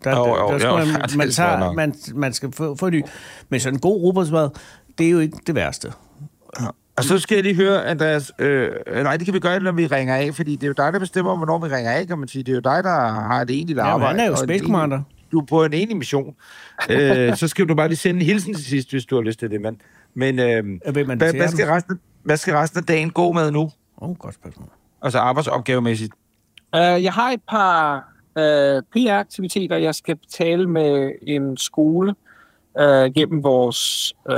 Der, Jo, jo, der, skal jo. man, Ja, det man, tager, man, man skal få, få ny. Men sådan en god robotsmad, det er jo ikke det værste. Og så skal jeg lige høre, Andreas, øh, nej, det kan vi gøre, når vi ringer af, fordi det er jo dig, der bestemmer, hvornår vi ringer af, kan man sige. Det er jo dig, der har det egentlige Ja, men arbejde. han er jo Space Commander. Du er på en enig mission. øh, så skal du bare lige sende en hilsen til sidst, hvis du har lyst til det, men... Men øh, Jeg ved, man hvad, hvad, skal resten, hvad skal resten af dagen gå med nu? Åh, oh, godt spørgsmål. Altså arbejdsopgavemæssigt. Uh, jeg har et par uh, PR-aktiviteter, jeg skal betale med en skole uh, gennem vores uh,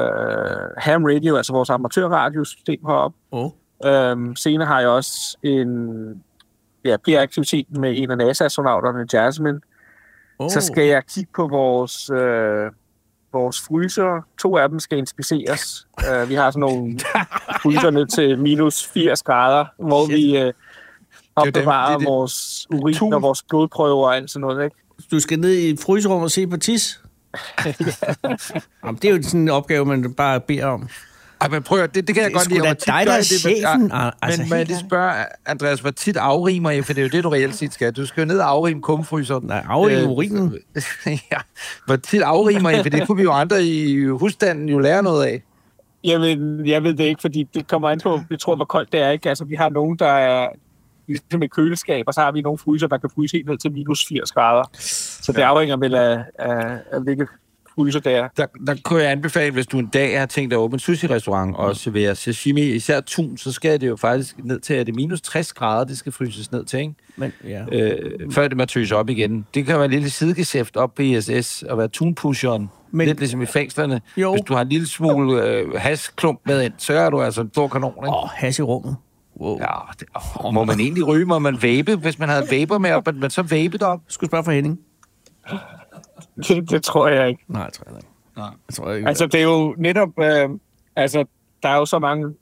ham radio, altså vores amatørradiosystem heroppe. Oh. Um, senere har jeg også en ja, PR-aktivitet med en af NASA-astronauterne, Jasmine. oh. Så skal jeg kigge på vores, øh, vores fryser. To af dem skal inspiceres. Uh, vi har sådan nogle fryser ned til minus 80 grader, hvor Shit. vi øh, dem- opbevarer det er det- vores urin Tul. og vores blodprøver og alt sådan noget. Ikke? Du skal ned i et fryserum og se på tis? Jamen, det er jo sådan en opgave, man bare beder om. Ej, men prøv at, det, det kan jeg Det er godt lide. hvor tit dig, der I er det? Men- chefen, Ja, Ar- altså, Men må jeg lige spørge, Andreas, hvor tit afrimer I? For det er jo det, du reelt set skal. Du skal jo ned og afrime kumfryseren. Nej, afrime Øh, urinen. ja, hvor tit afrimer I? For det kunne vi jo andre i husstanden jo lære noget af. Jamen, jeg ved det ikke, fordi det kommer an på, jeg tror, hvor koldt det er. Ikke? Altså, vi har nogen, der er ligesom et køleskab, og så har vi nogle fryser, der kan fryse helt ned til minus 80 grader. Så det afhænger vel af, af, af hvilke fryser det er. Der, der kunne jeg anbefale, hvis du en dag har tænkt at åbne en sushi-restaurant og servere sashimi, især tun, så skal det jo faktisk ned til, at det er minus 60 grader, det skal fryses ned til, ikke? Men, ja. Øh, før det må tøse op igen. Det kan være en lille sidegeschæft op på ISS og være tunpusheren. Men- Lidt ligesom i fængslerne. Jo. Hvis du har en lille smule øh, hasklump med ind, så er du altså en stor kanon, ikke? Åh, has i rummet. Wow. Ja. Det, oh, må man egentlig ryge? Må man vape, hvis man havde vapor med op, men så vape det op? Skulle spørge for Henning? Det, det tror jeg ikke. Nej, jeg tror jeg ikke. Nej. Jeg tror ikke. Altså, det er jo netop... Øh, altså, der er jo så mange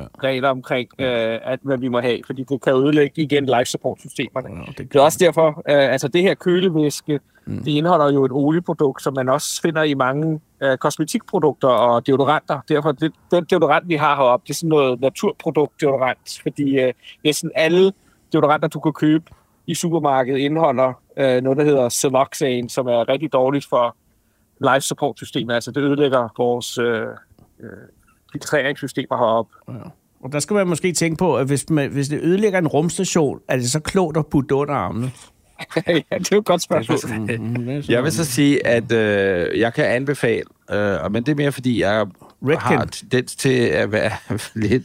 Ja. regler omkring, øh, at, hvad vi må have, fordi det kan ødelægge igen life support-systemerne. Ja, det, Det er også derfor, øh, altså det her kølevæske, mm. det indeholder jo et olieprodukt, som man også finder i mange øh, kosmetikprodukter og deodoranter. Derfor, det, den deodorant, vi har heroppe, det er sådan noget naturprodukt-deodorant, fordi øh, næsten alle deodoranter, du kan købe i supermarkedet, indeholder øh, noget, der hedder Siloxane, som er rigtig dårligt for life support-systemet. Altså det ødelægger vores øh, øh, filtreringssystemer heroppe. ja. Og der skal man måske tænke på, at hvis, man, hvis det ødelægger en rumstation, er det så klogt at putte det under armene? ja, det er jo et godt spørgsmål. Mm, Jeg vil så sige, at øh, jeg kan anbefale, øh, men det er mere fordi, jeg Redken. har tendens til at være lidt...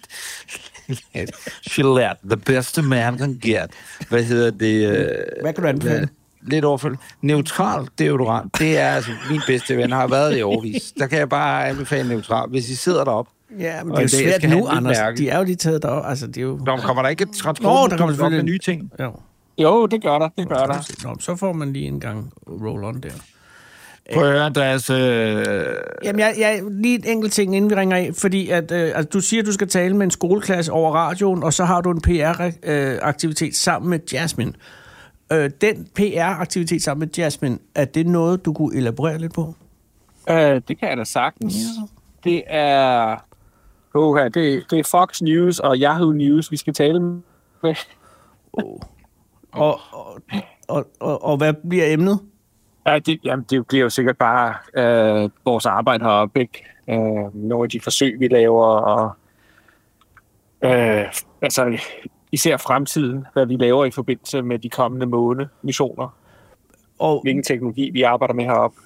Gillette, the best a man can get. Hvad hedder det? Øh, Hvad kan du anbefale? hvad- Lidt overfølge. Neutral deodorant, det er altså min bedste ven, har været i overvis. Der kan jeg bare anbefale neutral. Hvis I sidder deroppe, Ja, men det er jo en svært nu, Anders. mærke. De er jo lige taget derop. Altså, det er jo... Nå, kommer der ikke et Nå, transport der kommer selvfølgelig- nye ting? Jo. Jo, det gør der, det gør der. Nå, så får man lige en gang roll-on der. Prøv at høre, Andreas. Øh, Jamen, jeg, jeg, lige et enkelt ting, inden vi ringer af, fordi at, øh, altså, du siger, at du skal tale med en skoleklasse over radioen, og så har du en PR-aktivitet sammen med Jasmine. Øh, den PR-aktivitet sammen med Jasmine, er det noget, du kunne elaborere lidt på? Øh, det kan jeg da sagtens. Det er... Oh, det, det er Fox News og Yahoo News, vi skal tale med. Og, og, og, og, og hvad bliver emnet? Ja, det, jamen, det bliver jo sikkert bare øh, vores arbejde heroppe, ikke? Øh, nogle af de forsøg, vi laver, og øh, altså, især fremtiden, hvad vi laver i forbindelse med de kommende månemissioner. Og, Hvilken teknologi vi arbejder med heroppe.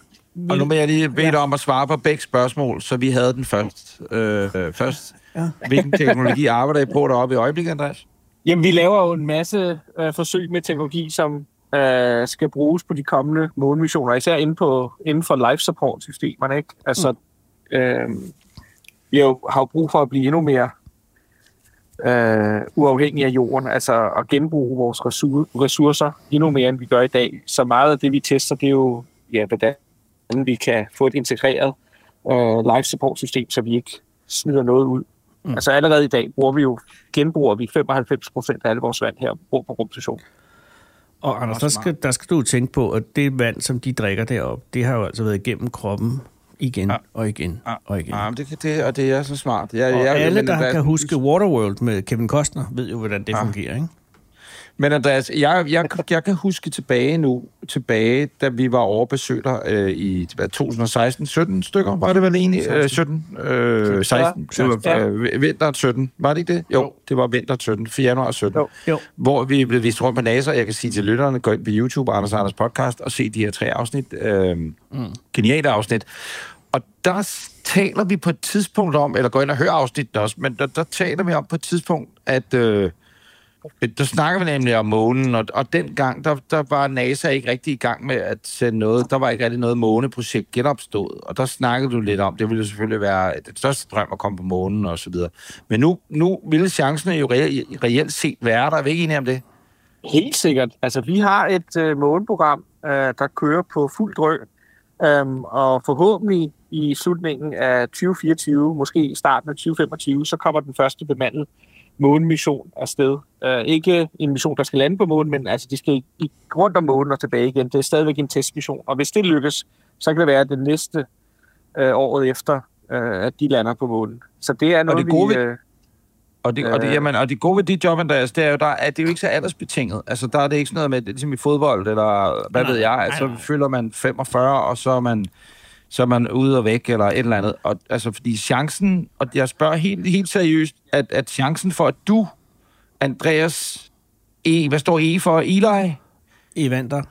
Og nu må jeg lige bede dig om at svare på begge spørgsmål, så vi havde den først. Øh, øh, først. Ja. Hvilken teknologi arbejder I på deroppe i øjeblikket, Andreas? Jamen, vi laver jo en masse øh, forsøg med teknologi, som øh, skal bruges på de kommende månemissioner, især inden, på, inden for life support-systemerne. Ikke? Altså, øh, vi har jo brug for at blive endnu mere øh, uafhængige af jorden, altså at genbruge vores ressour- ressourcer endnu mere, end vi gør i dag. Så meget af det, vi tester, det er jo, ja, hvordan vi kan få et integreret øh, life support-system, så vi ikke smider noget ud. Mm. Altså allerede i dag bruger vi jo, genbruger vi 95 procent af alle vores vand her på rumstationen. og Anders, der skal, der skal du tænke på, at det vand, som de drikker deroppe, det har jo altså været igennem kroppen igen Ja. og igen og igen. Ja, men det, det, og det er så smart. Jeg, Og jeg, alle, der kan huske Waterworld med Kevin Costner, ved jo, hvordan det Ja. fungerer, ikke? Men Andreas, jeg, jeg, jeg kan huske tilbage nu, tilbage, da vi var overbesøgt øh, i hvad, 2016, 17 stykker, var det vel egentlig? Øh, 17, øh, 16, Ja, det var, øh, vinteren 17, var det ikke det? Jo, Jo. det var vinter 17, 4. januar 17. Jo. Jo. Hvor vi blev vist rundt på NASA, og jeg kan sige til lytterne, gå ind på YouTube, Anders Anders podcast, og se de her tre afsnit. Øh, mm. Geniale afsnit. Og der taler vi på et tidspunkt om, eller gå ind og høre afsnittet også, men der, der taler vi om på et tidspunkt, at øh, Øh, der snakker vi nemlig om månen, og, og dengang, der, der var NASA ikke rigtig i gang med at sende noget, der var ikke rigtig noget måneprojekt genopstået, og der snakkede du lidt om, det ville jo selvfølgelig være øh, den største drøm at komme på månen og så videre. Men nu, nu ville chancen jo reelt, reelt set være der, er vi ikke enige om det? Helt sikkert. Altså, vi har et øh, måneprogram, øh, der kører på fuld drøn, øhm, og forhåbentlig i slutningen af 2024, måske i starten af 2025, så kommer den første bemandede månemission afsted. Øh, ikke en mission, der skal lande på månen, men altså, de skal i, i, rundt om månen og tilbage igen. Det er stadigvæk en testmission, og hvis det lykkes, så kan det være, at det næste øh, året efter øh, at de lander på månen. Så det er noget, det gode vi... Øh, Og det, og, det, Øh. jamen, og det gode ved dit job, Andreas, det er jo, der, at det er jo ikke så aldersbetinget. Altså, der er det ikke sådan noget med, det er ligesom i fodbold, eller hvad Nej, ved jeg. nej, Altså, nej. føler man 45, og så er man, så er man ude og væk, eller et eller andet. Og, altså, fordi chancen, og jeg spørger helt, helt seriøst, at, at chancen for, at du, Andreas, E, hvad står E for? Eli? Evander.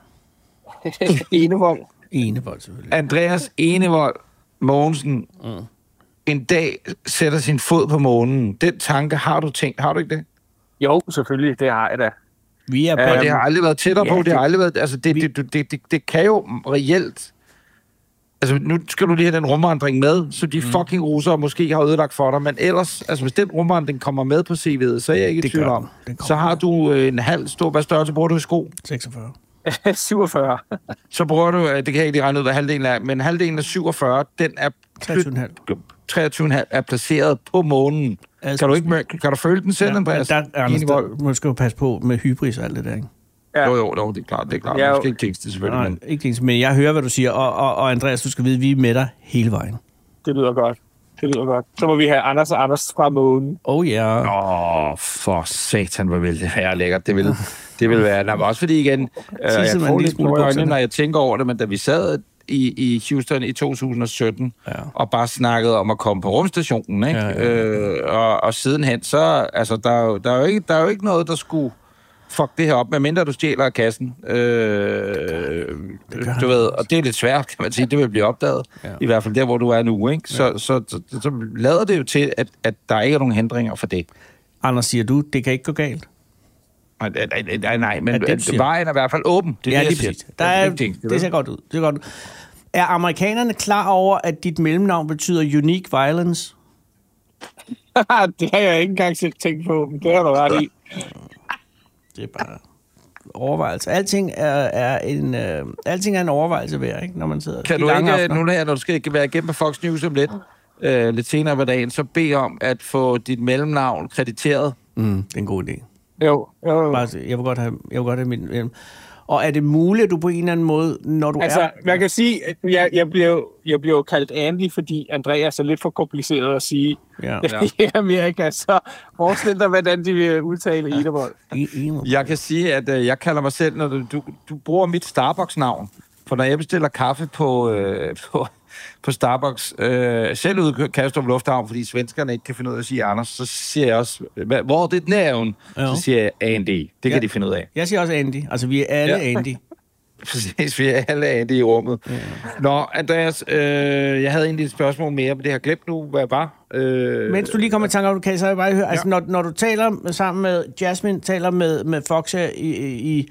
enevold. Enevold, selvfølgelig. Andreas Enevold Mogensen mm. en dag sætter sin fod på månen. Den tanke har du tænkt, har du ikke det? Jo, selvfølgelig, det har jeg da. Vi er Og på... det har aldrig været tættere ja, på. Det har det- aldrig været... Altså, det, Vi- det, det, det, det, det kan jo reelt... Altså, nu skal du lige have den rumvandring med, så de fucking russere måske har ødelagt for dig, men ellers, altså hvis den rumvandring kommer med på CV'et, så er jeg ikke i Det tvivl gør om. Så har du øh, en halv stor, hvad størrelse bruger du i sko? 46. 47. Så bruger du, øh, det kan jeg ikke lige regne ud, hvad halvdelen er, men halvdelen af 47, den er 23,5. 23,5 er placeret på månen. Altså- Kan du ikke kan du føle den selv, ja, Andreas? der, er Anders, der, man skal jo passe på med hybris og alt det der, ikke? Ja. Jo, jo, jo, det er klart, det er klart. Ja, skal ikke det selvfølgelig, Nej, men... ikke det, men jeg hører, hvad du siger. Og, og, og Andreas, du skal vide, vi er med dig hele vejen. Det lyder godt. Det lyder godt. Så må vi have Anders og Anders fra månen. Oh ja. Yeah. Åh, oh, for satan, hvor vil det være lækkert. Det vil, det vil være... Nej, også fordi igen, øh, jeg får lidt smule bukserne. når jeg tænker over det, men da vi sad i, i Houston i 2017, Ja. og bare snakkede om at komme på rumstationen, ikke? Ja, ja, ja. Øh, og, og sidenhen, så altså, der, er jo, der, er jo ikke, der er jo ikke noget, der skulle fuck det her op, medmindre du stjæler af kassen. Øh, gør du ved, og det er lidt svært, kan man sige. Det vil blive opdaget. Ja. I hvert fald der, hvor du er nu, ikke? Så, ja. så, så, så, så lader det jo til, at, at der ikke er nogen hindringer for det. Anders, siger du, det kan ikke gå galt? Nej, nej, nej, men Ja, det, vejen er i hvert fald åben. Det er ja, det, lige jeg præcis. siger. Der er, ikke tænke det ser godt ud. Det ser godt ud. Er amerikanerne klar over, at dit mellemnavn betyder unique violence? det har jeg ikke engang selv tænkt på, men det har du ret i. Det er bare overvejelse. Alting er, er en, øh, alting er en overvejelse værd, ikke? når man sidder Kan i du lange ikke, aftener. nu her, når du skal være igennem med Fox News om lidt, øh, lidt senere på dagen, så bed om at få dit mellemnavn krediteret. Mm, det er en god idé. Jo, jo, jo. Bare, jeg vil godt have, jeg vil godt have min... min- Og er det muligt, at du på en eller anden måde, når du Altså, er... man kan sige, at jeg, jeg, bliver, jeg bliver kaldt Andy, fordi Andreas er lidt for kompliceret at sige Ja, ja. i Amerika. Så forestil dig, hvordan de vil udtale Enevold. I, I, Jeg kan sige, at øh, jeg kalder mig selv, når du, du, du bruger mit Starbucks-navn. For når jeg bestiller kaffe på, øh, på, på Starbucks, øh, selv ude i Kastrup Lufthavn, fordi svenskerne ikke kan finde ud af at sige Anders, så siger jeg også, "Hvad- hvor er dit navn? Ja. Så siger jeg Andy. Det kan Ja. de finde ud af. jeg siger også Andy. Altså, vi er alle Ja. Andy. Præcis, vi er alle Andy i rummet. Ja. Nå, Andreas, øh, jeg havde egentlig et spørgsmål mere, men det har glemt nu, hvad var. Øh, Mens du lige kommer i tanke om, du kan, så jeg bare høre, ja. altså, når, når du taler sammen med Jasmine, taler med, med Fox her i, i,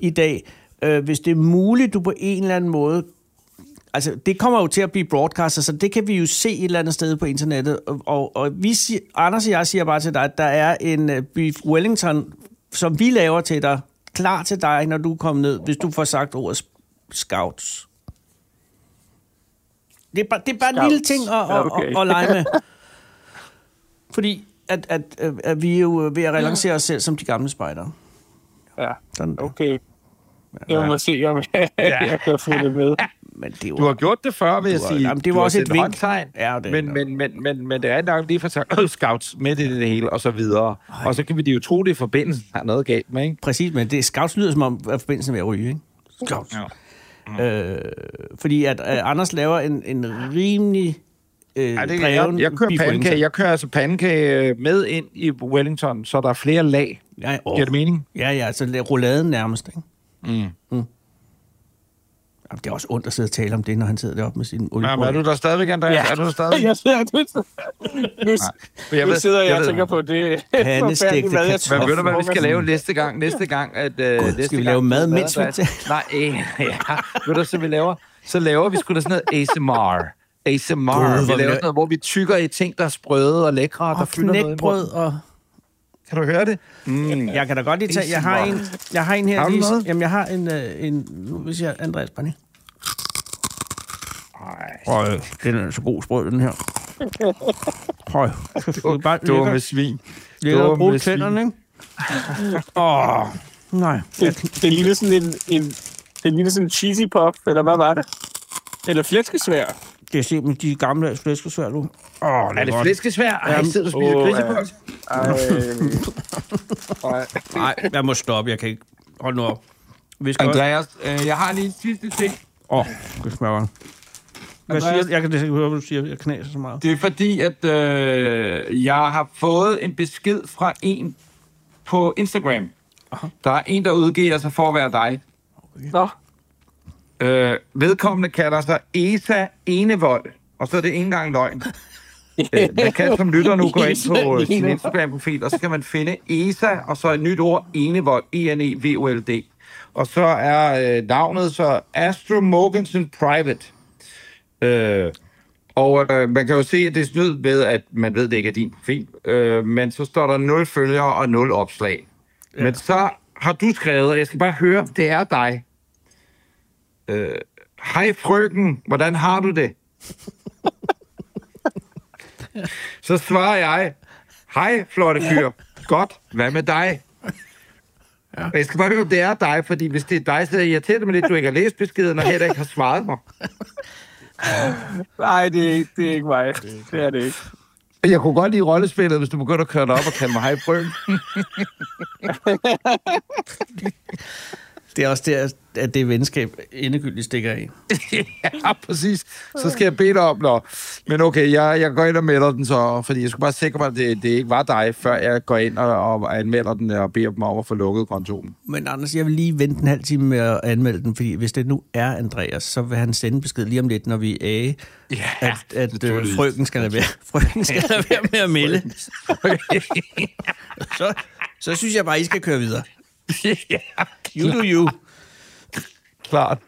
i dag, øh, hvis det er muligt, du på en eller anden måde Altså, det kommer jo til at blive broadcastet, så det kan vi jo se et eller andet sted på internettet. Og, og, og vi siger, Anders og jeg siger bare til dig, at der er en uh, Beef Wellington, som vi laver til dig, klar til dig, når du kommer ned, hvis du får sagt ordet scouts. Det er bare, det er bare en lille ting at, at, Ja, okay. at, at lege med. Fordi at, at, at, at vi er jo ved at relancere os selv som de gamle spejdere. Ja, Sådan, okay. Jeg må se, om jeg, jeg kan få det med. Men det jo... Du har gjort det før, vil jeg sige. Jamen, det var også et vink. Ja, det men, men, men, men, men det er nok lige for sagt, øh, scouts med i det hele, og så videre. Ej. Og så kan vi de jo tro, det er forbindelsen, der er noget galt med, ikke? Præcis, men det scouts lyder som om, at forbindelsen er ved at ryge, ikke? Scouts. Ja. Øh, fordi at øh, Anders laver en, en rimelig øh, Ja, det, dreven jeg, jeg kører pandekage. Jeg kører altså pandekage øh, med ind i Wellington, så der er flere lag. Ja, Giver det mening? Ja, ja, altså rouladen nærmest, ikke? Mm. Jamen, det er også ondt at sidde og tale om det, når han sidder deroppe med sin Ja, oliebrød. men er du der stadigvæk, Andreas? Ja. Er du der stadigvæk? Jeg sidder, nu, nu, jeg nu ved- sidder jeg, jeg og ved- tænker på det. Pandestegte forfærdelige mad, jeg kartofler. Men ved du, hvad vi skal lave næste gang? Næste gang, at... Øh, God, næste skal vi gang, lave mad, du mens vi Andreas- Nej, øh, ja. Ved du, så vi laver? Så laver vi sgu da sådan noget ASMR. ASMR. God, hvor vi laver sådan noget, hvor vi tykker i ting, der er sprøde og lækre, der og fylder noget i og... Kan du høre det? Mm. Jeg kan da godt lige tage... Jeg har en, jeg har en her Har du lige... noget? Jamen, jeg har en... Øh, en nu vil jeg Andreas lige. Høj, den er så god sprød, den her. Høj, det var bare Dumme svin. lækker at bruge dumme svin. tænderne, ikke? Åh, oh, nej. Det, det ligner sådan en, en, det ligner sådan en cheesy pop, eller hvad var det? Eller flæskesvær. Det er simpelthen de gamle flæskesvær, du. Åh, oh, Er det flæskesvær? Ej, sidder du og spiser Åh, grisekold? Ej, Nej, jeg må stoppe. Jeg kan ikke... Hold nu op. Vi skal... Åh, Andreas, øh, jeg har lige en sidste ting. oh, det smager. Hvad siger, jeg kan ikke høre, hvad du siger. Jeg knaser så meget. Det er fordi, at øh, jeg har fået en besked fra en på Instagram. Aha. Der er en, der udgiver sig for at være dig. Nå, Øh, vedkommende kalder sig Esa Enevold, og så er det ikke engang løgn. Øh, Man kan som lytter nu gå ind på øh, sin Instagram-profil, og så kan man finde ESA, og så et nyt ord, Enevold, E E-N-E-V-O-L-D. Og så er øh, navnet så Astro Morganson Private. Øh, og øh, man kan jo se, at det er snyd ved, at man ved, at det ikke er din profil. Øh, men så står der 0 følgere og 0 opslag. Ja. Men så har du skrevet, og jeg skal bare høre, det er dig. Øh, Hej frøken, hvordan har du det? Så svarer jeg, hej flotte fyr, godt, hvad med dig? Ja. Jeg skal bare høre, om det er dig, fordi hvis det er dig, så irriterer det mig lidt, at du ikke har læst beskeden, og heller ikke har svaret mig. nej, det er, ikke- det er ikke mig. Det er det ikke. Jeg kunne godt lide rollespillet, hvis du begynder at køre dig op og kalde mig hej frøken. Det er også der, at det venskab endegyldigt stikker af. ja, præcis. Så skal jeg bede dig om, nå. Men okay, jeg, jeg går ind og melder den så, fordi jeg skulle bare sikre mig, at det, det ikke var dig, før jeg går ind og, og anmelder den og beder dem om at få lukket kontoen. Men Anders, jeg vil lige vente en halv time med at anmelde den, fordi hvis det nu er Andreas, så vil han sende besked lige om lidt, når vi er af, Ja, at, at øh, frøken skal lade være, frøken skal lade være med at melde. Så, så synes jeg bare, I skal køre videre. ja, You do you. klart.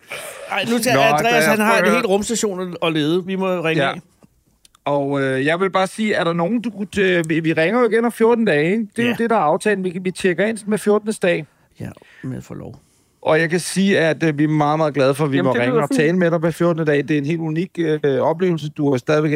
Ej, nu tager Nå, Andreas, han har en helt rumstation at lede. Vi må ringe Ja. af. Og øh, jeg vil bare sige, er der nogen, du kunne... Øh, vi, vi ringer jo igen om 14 dage, ikke? Det er Ja. jo det, der er aftalen. Vi, vi tjekker ind med 14. dag. Ja, med for lov. Og jeg kan sige, at øh, vi er meget, meget glade for, at vi Jamen, må ringe og tale med dig på 14. dag. Det er en helt unik øh, oplevelse. Du har stadigvæk...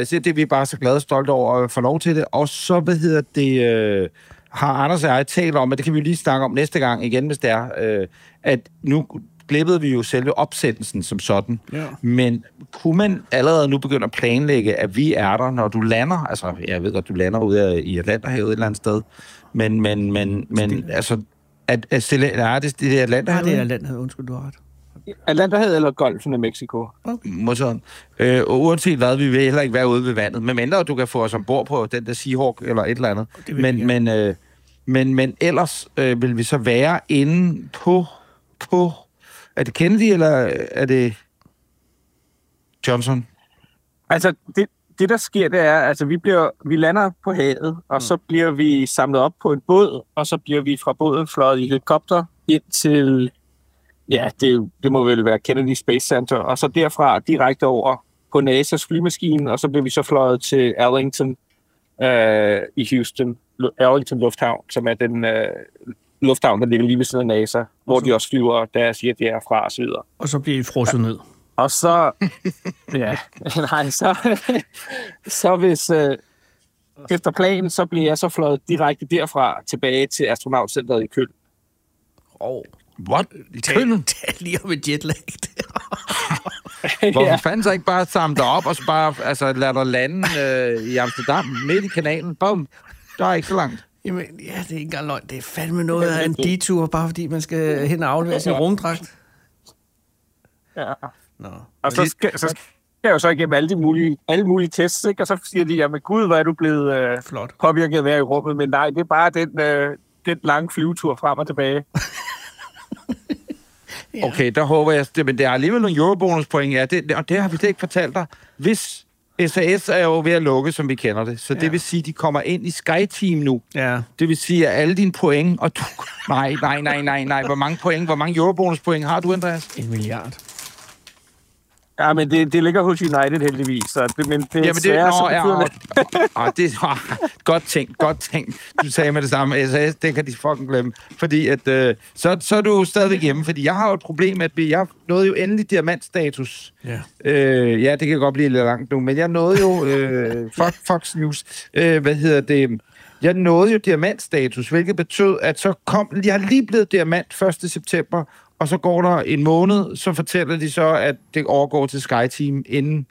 Øh, set det er vi bare så glade og stolte over at få lov til det. Og så, hvad hedder det... Øh, har Anders og jeg talt om, og det kan vi lige snakke om næste gang igen, hvis det er, øh, at nu glippede vi jo selve opsættelsen som sådan. Ja. Men kunne man allerede nu begynde at planlægge, at vi er der, når du lander? Altså, jeg ved godt, du lander ude af- i Atlanterhavet et eller andet sted. Men, men, men, men altså, at, at stille, nej, det, det er Nej, Atlanterhavet. det er landet. Undskyld, du har ret. Atlanterhavet eller Golfen af Mexico? Motoren. Øh, og uanset hvad, vi vil heller ikke være ude ved vandet. Men mindre du kan få os ombord på den der Seahawk eller et eller andet. Det vil vi Men, men, øh, men, men ellers øh, vil vi så være inde på, på... Er det Kennedy, eller er det Johnson? Altså, det, det der sker, det er, altså vi, bliver, vi lander på havet, og så bliver vi samlet op på en båd, og så bliver vi fra båden fløjet i helikopter ind til, ja, det, det må vel være Kennedy Space Center, og så derfra direkte over på NASA's flymaskine, og så bliver vi så fløjet til Arlington øh, i Houston, Arlington Lufthavn, som er den øh, lufthavn, der ligger lige ved siden af NASA, hvor de også flyver deres jet fra og så videre. Og så bliver I frosset ned. Og så... ja, nej, så... så hvis... Øh, efter planen, så bliver jeg så fløjet direkte derfra tilbage til astronautcenteret i Køln. Oh. What? Køln? Tal lige om et jetlag. Hvorfor fanden så ikke bare samle dig op og så bare altså, lade dig lande øh, i Amsterdam midt i kanalen? Bum. Der er ikke så langt. Jamen, ja, det er ikke engang løgn. Det er fandme noget af en detur, bare fordi man skal hen og aflevere sin rumdragt. ja. Nå. Og så skal, så skal jeg jo så igennem alle, de mulige, alle mulige tests, ikke? og så siger de, jamen gud, hvor er du blevet øh, Flot. påvirket af at være i rummet. Men nej, det er bare den, øh, den lange flyvetur frem og tilbage. Ja. Okay, der håber jeg... Men det er alligevel nogle eurobonuspoint, ja. Det, og det har vi slet ikke fortalt dig. Hvis SAS er jo ved at lukke, som vi kender det. Så Ja. det vil sige, at de kommer ind i SkyTeam nu. Ja. Det vil sige, at alle dine point... Og du, nej, nej, nej, nej, nej. Hvor mange point, hvor mange eurobonuspoint har du, Andreas? En milliard. Ja, men det, det ligger hos United heldigvis. Så det, men det er Jamen det, svært, så nå, ja, og, det- og det ah, godt tænkt, godt tænkt. Du sagde med det samme, SAS, det kan de fucking glemme. Fordi at, øh, så, så er du stadigvæk hjemme, fordi jeg har jo et problem med, at vi- jeg nåede jo endelig diamantstatus. Ja. Øh, ja, det kan godt blive lidt langt nu, men jeg nåede jo, øh, fuck, Fox News, øh, hvad hedder det, jeg nåede jo diamantstatus, hvilket betød, at så kom, jeg er lige blevet diamant 1. september, og så går der en måned, så fortæller de så, at det overgår til SkyTeam inden,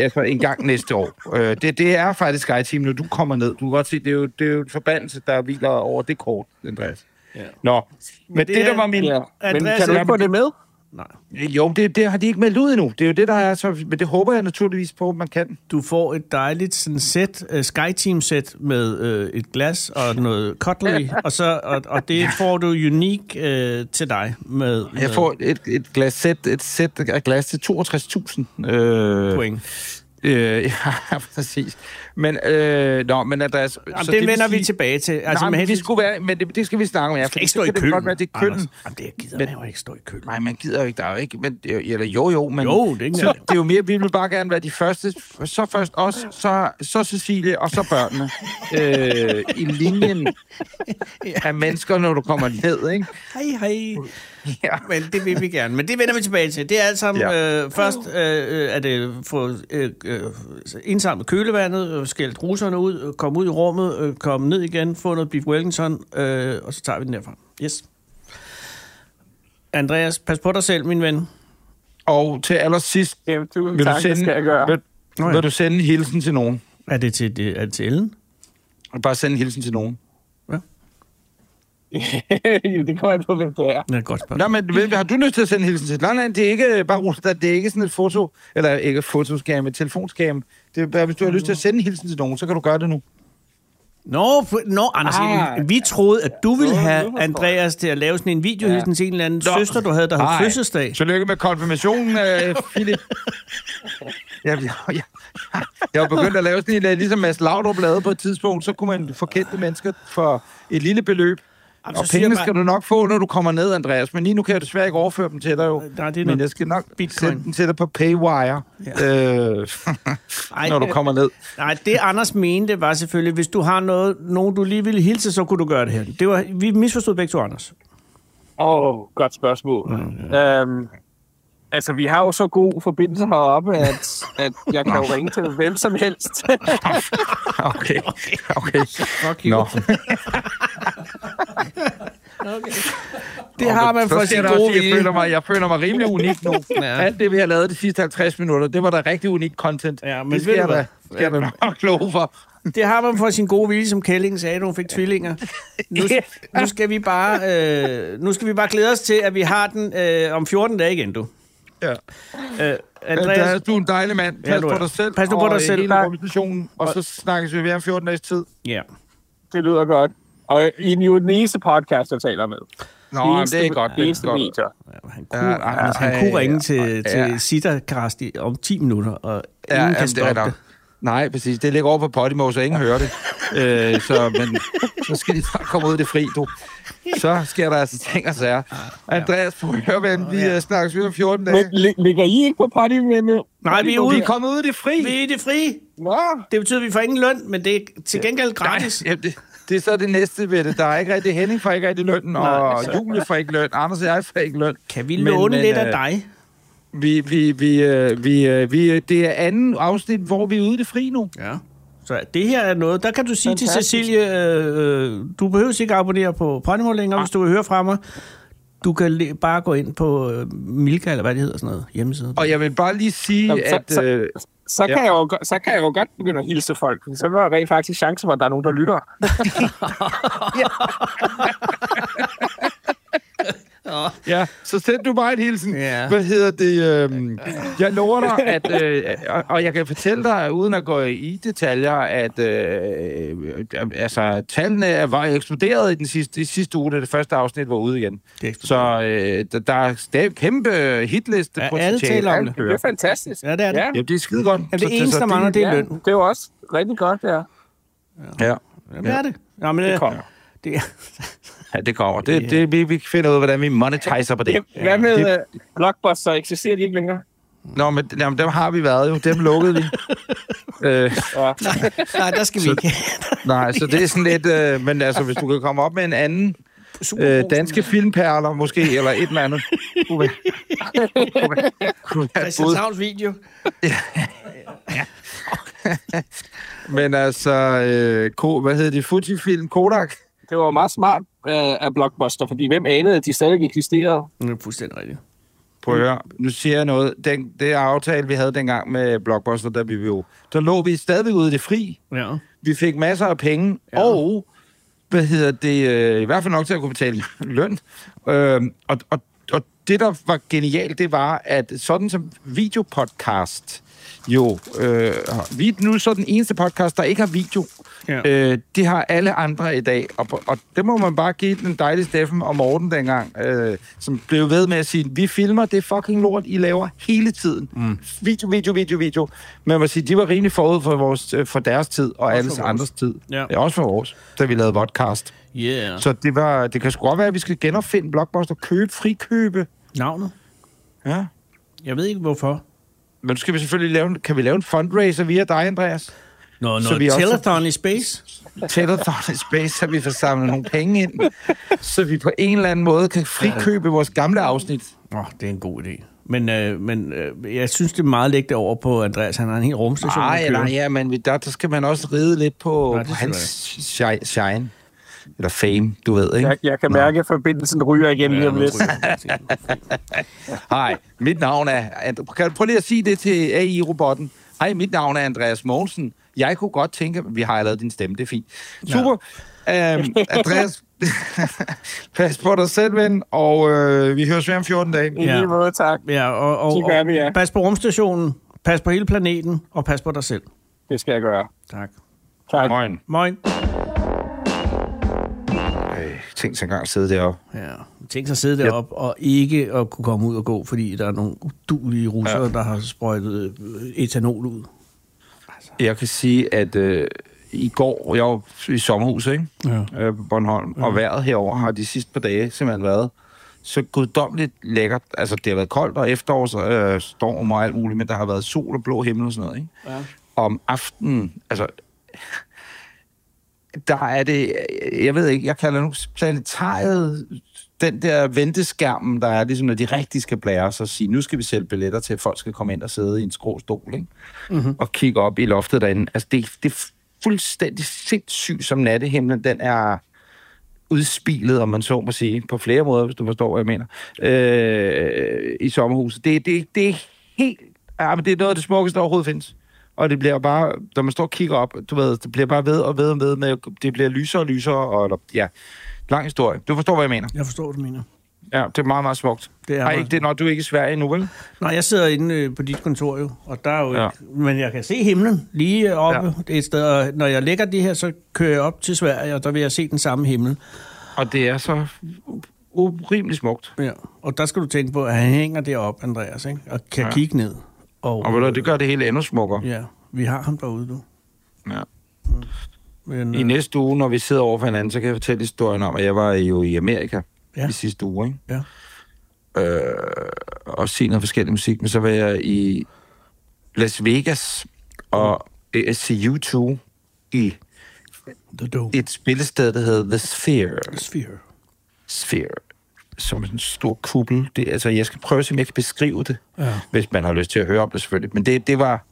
altså en gang næste år. Øh, det, det er faktisk SkyTeam, når du kommer ned. Du kan godt se, det er jo, det er jo en forbandelse, der hviler over det kort, Andreas. Ja. Nå, men det, det det der er- var min... Ja. Men Andreas, kan du ikke få det med? Nej. Jo, det, det har de ikke meldt ud endnu. Det er jo det, der er så... Men det håber jeg naturligvis på, at man kan. Du får et dejligt sådan set, uh, SkyTeam-sæt med uh, et glas og noget cutlery, og, så, og, og det får du unique uh, til dig med, med Jeg får et, et glas sæt, et sæt af glas til 62.000 øh, point. Øh, ja, præcis. Men, øh, nå, men Andreas... Jamen, så det, vil vender vi sige- tilbage til. Altså, Nej, men det skulle være, men det, det skal vi snakke om. Ja, skal ikke stå i det kølen. godt være, det er. Anders. Jamen, det gider Men- man jo ikke stå i kølen. Nej, man gider jo ikke, der er jo ikke, men, eller jo jo, men Jo, det er ikke så, det er jo mere, vi vil bare gerne være de første, så først os, så, så Cecilie, og så børnene, øh, i linjen af mennesker, når du kommer ned, ikke? Hej, hej. Ja. Men det vil vi gerne. Men det vender vi tilbage til. Det er alt sammen... Ja. Øh, først øh, er det få øh, øh, indsamlet kølevandet, øh, skældt russerne ud, øh, komme ud i rummet, øh, komme ned igen, få noget beef Wellington, øh, og så tager vi den derfra. Yes. Andreas, pas på dig selv, min ven. Og til allersidst, Jamen, tusind vil du tak, det sende, skal jeg gøre. vil, Nå ja. vil du sende en hilsen til nogen? Er det til, er det til Ellen? Bare sende en hilsen til nogen. det kommer an på, hvem det er. Det er et godt spørgsmål. Nå, men ved- har du lyst til at sende en hilsen til? Nej, nej, det er ikke bare Rusland, det er ikke sådan et foto, eller ikke et fotoskam, et telefonskam. Det er bare, hvis du har lyst til at sende en hilsen til nogen, så kan du gøre det nu. Nå, fu- nå Anders, Ah. vi troede, at du ville Nå, have. Andreas til at lave sådan en videohilsen til en eller anden søster, du havde, der havde fødselsdag. Tillykke med konfirmationen, øh, Philip. Jeg, jeg, jeg, jeg var begyndt at lave sådan en, øh, ligesom Mads Laudrup lavede på et tidspunkt, så kunne man få kendte mennesker for et lille beløb. Jamen, Og pengene jeg skal du nok få, når du kommer ned, Andreas. Men lige nu kan jeg desværre ikke overføre dem til dig jo. Nej, det er Men jeg skal nok bitcoin. sende dem til dig på Paywire, ja. øh, Ej, når du kommer ned. Nej, det Anders mente var selvfølgelig, hvis du har noget, nogen, du lige ville hilse, så kunne du gøre det her. Det var, vi misforstod begge to, Anders. Åh, oh, godt spørgsmål. Mm, ja. øhm, altså, vi har jo så god forbindelse heroppe, at, at jeg kan jo ringe til hvem som helst. Okay, okay. Fuck you. Det har man for sin gode sige, jeg vilje. føler, mig, jeg føler mig rimelig unik nu. Ja. ja. Alt det, vi har lavet de sidste 50 minutter, det var da rigtig unik content. Ja, men det skal jeg da, skal jeg da nok love for. Det har man for sin gode vilje, som Kælling sagde, hun fik tvillinger. Nu, nu, skal vi bare, øh, nu skal vi bare glæde os til, at vi har den øh, om 14 dage igen, du. Ja. Øh, Andreas, Andreas, du er en dejlig mand. Pas Ja, du på dig selv. Pas nu på og dig selv. hele organisationen, og så snakkes vi ved om 14 dages tid. ja. det lyder godt. Og I er jo den eneste podcast, jeg taler med. Nå, men det er godt. Det Det er eneste godt. medier. Han kunne, Ja, ja, han kunne ringe ja, til, ja. til Sitterkast i- om 10 minutter, og Ja, ingen jamen, kan det er stoppe der. det. Nej, præcis. Det ligger over på Podimo, så ingen hører det. øh, så, men så skal de bare komme ud i det fri, du. Så sker der altså ting og sager. Andreas, prøv at høre, hvem vi ja. snakkes ved om 14 Men dage. li- ligger I ikke på party med? Nej, vi er Vi ude. er kommet ud i det fri. Vi er i det fri. Nå, Det betyder, at vi får ingen løn, men det er til gengæld gratis. Nej, ja, det, det er så det næste ved det. Der er ikke rigtig Henning får ikke rigtig løn, og så- Julie får ikke løn, Anders og jeg får ikke løn. Kan vi Men- låne men, lidt af øh, dig? Vi, vi, vi, øh, vi, øh, vi, det er anden afsnit, hvor vi er ude i det fri nu. Ja. Så det her er noget, der kan du sige til Fantastisk. Cecilie, øh, øh, du behøver ikke abonnere på Podimo længere, hvis du vil høre fra mig. Du kan bare gå ind på øh, Milka, eller hvad det hedder, sådan noget hjemmeside. Og jeg vil bare lige sige, Jamen, så- at... så- Øh, så kan, Ja. jeg jo, så kan jeg jo godt begynde at hilse folk. Så er der rent faktisk chance for, at der er nogen, der lytter. Ja, så send du bare en hilsen. Ja. Hvad hedder det? Øh, jeg lover dig, at, øh, og, og jeg kan fortælle dig, uden at gå i detaljer, at øh, øh, altså, tallene er- var eksploderet i den sidste, i sidste uge, da det første afsnit var ude igen. Det. Så øh, der, der er stadig kæmpe hitliste. Ja, potentiale. alle taler om det. Det er fantastisk. Ja, det er det. Ja, Ja, det er skide godt. Ja, det eneste, der mangler, det er ja, løn. det er jo også rigtig godt, ja. Ja, Ja, det er det. Ja, men, det kommer. Det ja, det kommer. Det, det, vi, vi finder ud af, hvordan vi monetiser på det. Hvad med Det- det... Blockbuster? Eksisterer de ikke længere? Nå, men jamen, dem har vi været jo. Dem lukkede vi. øh, Ja. nej, der skal vi ikke. nej, så det er sådan lidt... Øh, men altså, hvis du kan komme op med en anden øh, danske filmperler, måske, eller et eller andet. Kunne. Christianshavns video. Men altså, øh, ko, hvad hedder det? Fujifilm Kodak? Det var meget smart af, af Blockbuster, fordi hvem anede, at de stadig eksisterede? Det er fuldstændig rigtigt. Prøv at høre, nu siger jeg noget. Den, det aftale, vi havde dengang med Blockbuster, der, vi jo, der lå vi stadigvæk ude i det fri. Ja. Vi fik masser af penge, ja. og hvad hedder det, øh, i hvert fald nok til at kunne betale løn. Øh, og, og, og det, der var genialt, det var, at sådan som videopodcast, jo, øh, vi er nu så den eneste podcast, der ikke har video. Ja. Øh, det har alle andre i dag, og, og det må man bare give den dejlige Steffen og Morten dengang, øh, som blev ved med at sige, vi filmer det fucking lort, I laver hele tiden. Mm. Video, video, video, video. Men man må sige, de var rimelig forud for, vores, øh, for deres tid, og alles vores. andres tid. Ja. ja. Også for vores, da vi lavede podcast. Yeah. Så det, var, det kan sgu godt være, at vi skal genopfinde Blockbuster, købe, frikøbe. Navnet? Ja. Jeg ved ikke, hvorfor. Men nu skal vi selvfølgelig lave, en- kan vi lave en fundraiser via dig, Andreas? Nå, Så noget vi også- telethon i space? Telethon i Space, så vi får samlet nogle penge ind, så vi på en eller anden måde kan frikøbe vores gamle afsnit. Åh, oh, det er en god idé. Men, øh, men øh, jeg synes, det er meget lægget over på Andreas. Han har en hel rumstation. Nej, nej, ja, men vi- der, der skal man også ride lidt på, Nej, på hans shi- shine. Eller fame, du ved, ikke? Jeg, jeg kan mærke, at forbindelsen ryger igen lige om lidt. Hej, mit navn er... Kan du prøve lige at sige det til AI-robotten? Hej, mit navn er Andreas Mogensen. Jeg kunne godt tænke... Vi har allerede din stemme, det er fint. Super. Ja. Øhm, Andreas, pas på dig selv, ven, og øh, vi høres ved om 14 dage. I Ja. lige måde, tak. Ja, og, og, Det gør vi, ja. pas på rumstationen, pas på hele planeten, og pas på dig selv. Det skal jeg gøre. Tak. Tak. Moin. Moin. Øh, tænk så engang at sidde deroppe. Ja, tænk sig at sidde deroppe og ikke at kunne komme ud og gå, fordi der er nogle udulige russere, ja. der har sprøjtet øh, etanol ud. Jeg kan sige, at øh, i går, jeg var i sommerhuset, ikke? Ja. øh, på Bornholm, og vejret herover har de sidste par dage simpelthen været så guddommeligt lækkert. Altså, det har været koldt og efterårs, øh, storm og alt muligt, men der har været sol og blå himmel og sådan noget, ikke? Ja. Om aftenen, altså, der er det, jeg ved ikke, jeg kalder nu planetariet, den der venteskærmen, der er ligesom, når de rigtig skal blære sig og sige, nu skal vi sælge billetter til, at folk skal komme ind og sidde i en skrå stol, ikke? Mm-hmm. og kigge op i loftet derinde. Altså, det, det er fuldstændig sindssygt, som nattehimlen, den er udspilet, om man så må sige, på flere måder, hvis du forstår, hvad jeg mener, øh, i sommerhuset. Det, det, det er helt... Ja, men det er noget af det smukkeste, der overhovedet findes. Og det bliver bare, når man står og kigger op, du ved, det bliver bare ved og ved og ved med, det bliver lysere og lysere, og eller, ja, lang historie. Du forstår, hvad jeg mener. Jeg forstår, hvad du mener. Ja, det er meget, meget smukt. Det er Ej, ikke det, når du er ikke i Sverige nu, vel? Nej, jeg sidder inde øh, på dit kontor jo, og der er jo Ja. ikke, men jeg kan se himlen lige oppe. Ja. Er et sted, og når jeg lægger det her, så kører jeg op til Sverige, og der vil jeg se den samme himmel. Og det er så urimelig smukt. Ja. Og der skal du tænke på, at han hænger deroppe, Andreas, ikke? og kan. Ja. kigge ned. Og, Og du, det gør det hele endnu smukkere. Ja, vi har ham derude nu. Ja. Men, I øh, næste uge, når vi sidder over for hinanden, så kan jeg fortælle historien om, at jeg var jo i Amerika Ja. i sidste uge, ikke? Ja. Øh, og se noget forskellig musik, men så var jeg i Las Vegas og øh, se U2 i The Dome. et spillested, der hedder The Sphere. The Sphere. Sphere. Som en stor kuppel. Det, altså, jeg skal prøve at se, om jeg kan beskrive det, Ja. hvis man har lyst til at høre om det selvfølgelig. Men det, det var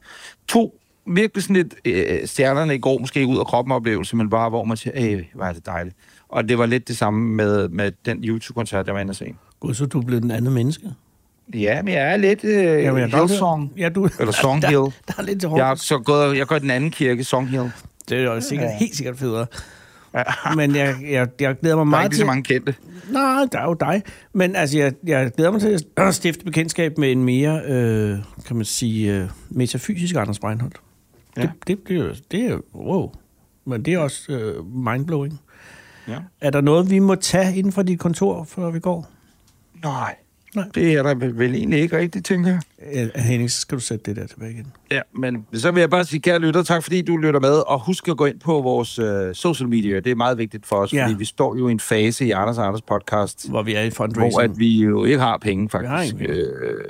to virkelig sådan lidt øh, stjernerne i går, måske ikke ud af kroppen oplevelse, men bare hvor man siger, æh, hvor er det dejligt. Og det var lidt det samme med, med den YouTube-koncert, jeg var inde og se. Gud, så du blevet en anden menneske. Ja, men jeg er lidt øh, Jamen, jeg Hillsong. Ja, du, Eller Song der, Hill. Der er lidt til hårdt. Jeg så gået, jeg går i den anden kirke, Song Hill. Det er jo sikkert, helt sikkert federe. Men jeg, jeg, jeg glæder mig Der er meget ikke til... så mange kendte. Nej, der er jo dig. Men altså, jeg, jeg glæder mig til at stifte bekendtskab med en mere, øh, kan man sige, øh, metafysisk Anders Breinholt. Ja. Det, det, det, er det er wow. Men det er også øh, mindblowing. Ja. Er der noget, vi må tage inden for dit kontor, før vi går? Nej. Nej. Det er der vel egentlig ikke rigtigt, tænker jeg. Øh, Henning, så skal du sætte det der tilbage igen. Ja, men så vil jeg bare sige, kære lytter, tak fordi du lytter med, og husk at gå ind på vores øh, social media. Det er meget vigtigt for os, Ja. ja. fordi vi står jo i en fase i Anders og Anders podcast, Hvor vi er i fundraising. hvor at vi jo ikke har penge, faktisk. har ingen penge. Øh,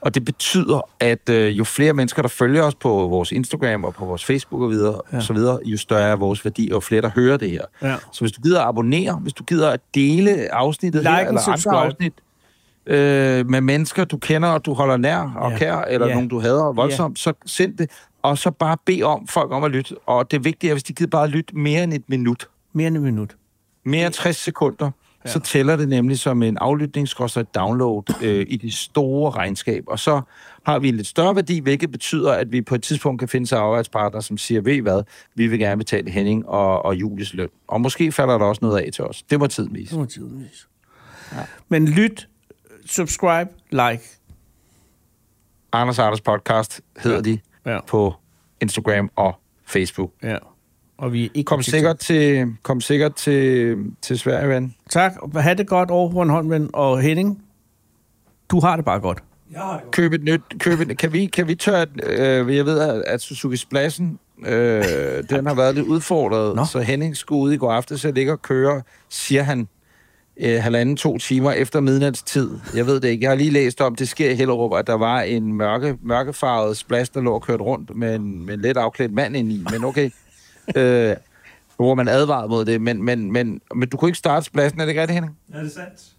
og det betyder, at øh, jo flere mennesker, der følger os på vores Instagram og på vores Facebook og videre, Ja. ja. og så videre, jo større er vores værdi, og jo flere, der hører det her. Ja. Så hvis du gider at abonnere, hvis du gider at dele afsnittet Like her, eller subscribe. andre afsnit, øh, med mennesker, du kender, og du holder nær og Ja. ja. kær, eller Ja. ja. nogen, du hader voldsomt, så send det, og så bare bed om folk om at lytte. Og det vigtige er, hvis de gider bare lytte mere end et minut. Mere end et minut. mere end 60 sekunder, ja. så tæller det nemlig som en aflytning, download øh, i det store regnskab. Og så har vi en lidt større værdi, hvilket betyder, at vi på et tidspunkt kan finde sig arbejdspartner, som siger, ved hvad, vi vil gerne betale Henning og, og Julies løn. Og måske falder der også noget af til os. Det må tiden vise. Det må tiden vise. Ja. Men lyt, subscribe, like. Anders Anders Podcast hedder ja. de Ja. på Instagram og Facebook. Ja. Og vi er ikke Kom sikkert til, kom sikkert til, til Sverige, ven. Tak. Ha' det godt over Bornholm, ven. Og Henning, du har det bare godt. Køb et nyt, køb et, kan vi, kan vi tørre, øh, jeg ved, at, at Suzuki Splashen, øh, den har været lidt udfordret, Nå. så Henning skulle ud i går aftes, så ligger og kører, siger han, øh, halvanden, to timer efter midnatstid. Jeg ved det ikke. Jeg har lige læst om, det sker i Hellerup, at der var en mørke, mørkefarvet splash, der lå og kørte rundt med en, med en let afklædt mand ind i. Men okay, øh, hvor man advarede mod det. Men, men, men, men du kunne ikke starte spladsen, er det ikke rigtigt, Henning? Ja, det er sandt.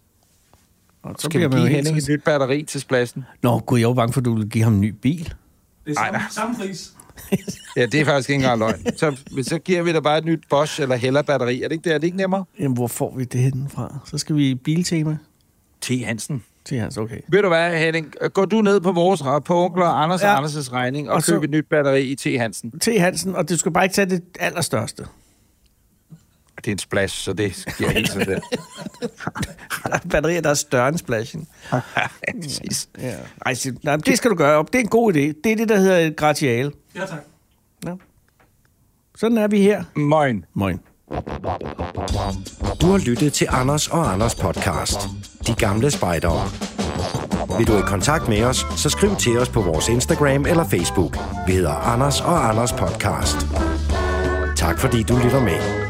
Og så Skal vi give. Henning et nyt batteri til spladsen? Nå, gud, jeg var bange for, at du ville give ham en ny bil. Det er samme, da. samme pris. Ja, det er faktisk ikke engang løgn. Så, så giver vi dig bare et nyt Bosch eller Hella batteri. Er det ikke det? Er det ikke nemmere? Jamen, hvor får vi det henne fra? Så skal vi i biltema T. Hansen. til hans, okay. Ved du hvad, Henning? Går du ned på vores på onkel og Anders Ja. og Anders' regning og, Og og så- køb et nyt batteri i T. Hansen? T. Hansen, og du skal bare ikke tage det allerstørste. Det er en splash, så det giver helt sådan der. Der er batterier, der er større end splashen. Ja. Ja. Ej, sig- nej, det skal du gøre op. Det er en god idé. Det er det, der hedder et gratiale. Ja, tak. Sådan er vi her. Moin. Moin. Du har lyttet til Anders og Anders podcast. De gamle spejdere. Vil du i kontakt med os, så skriv til os på vores Instagram eller Facebook. Vi hedder Anders og Anders podcast. Tak fordi du lytter med.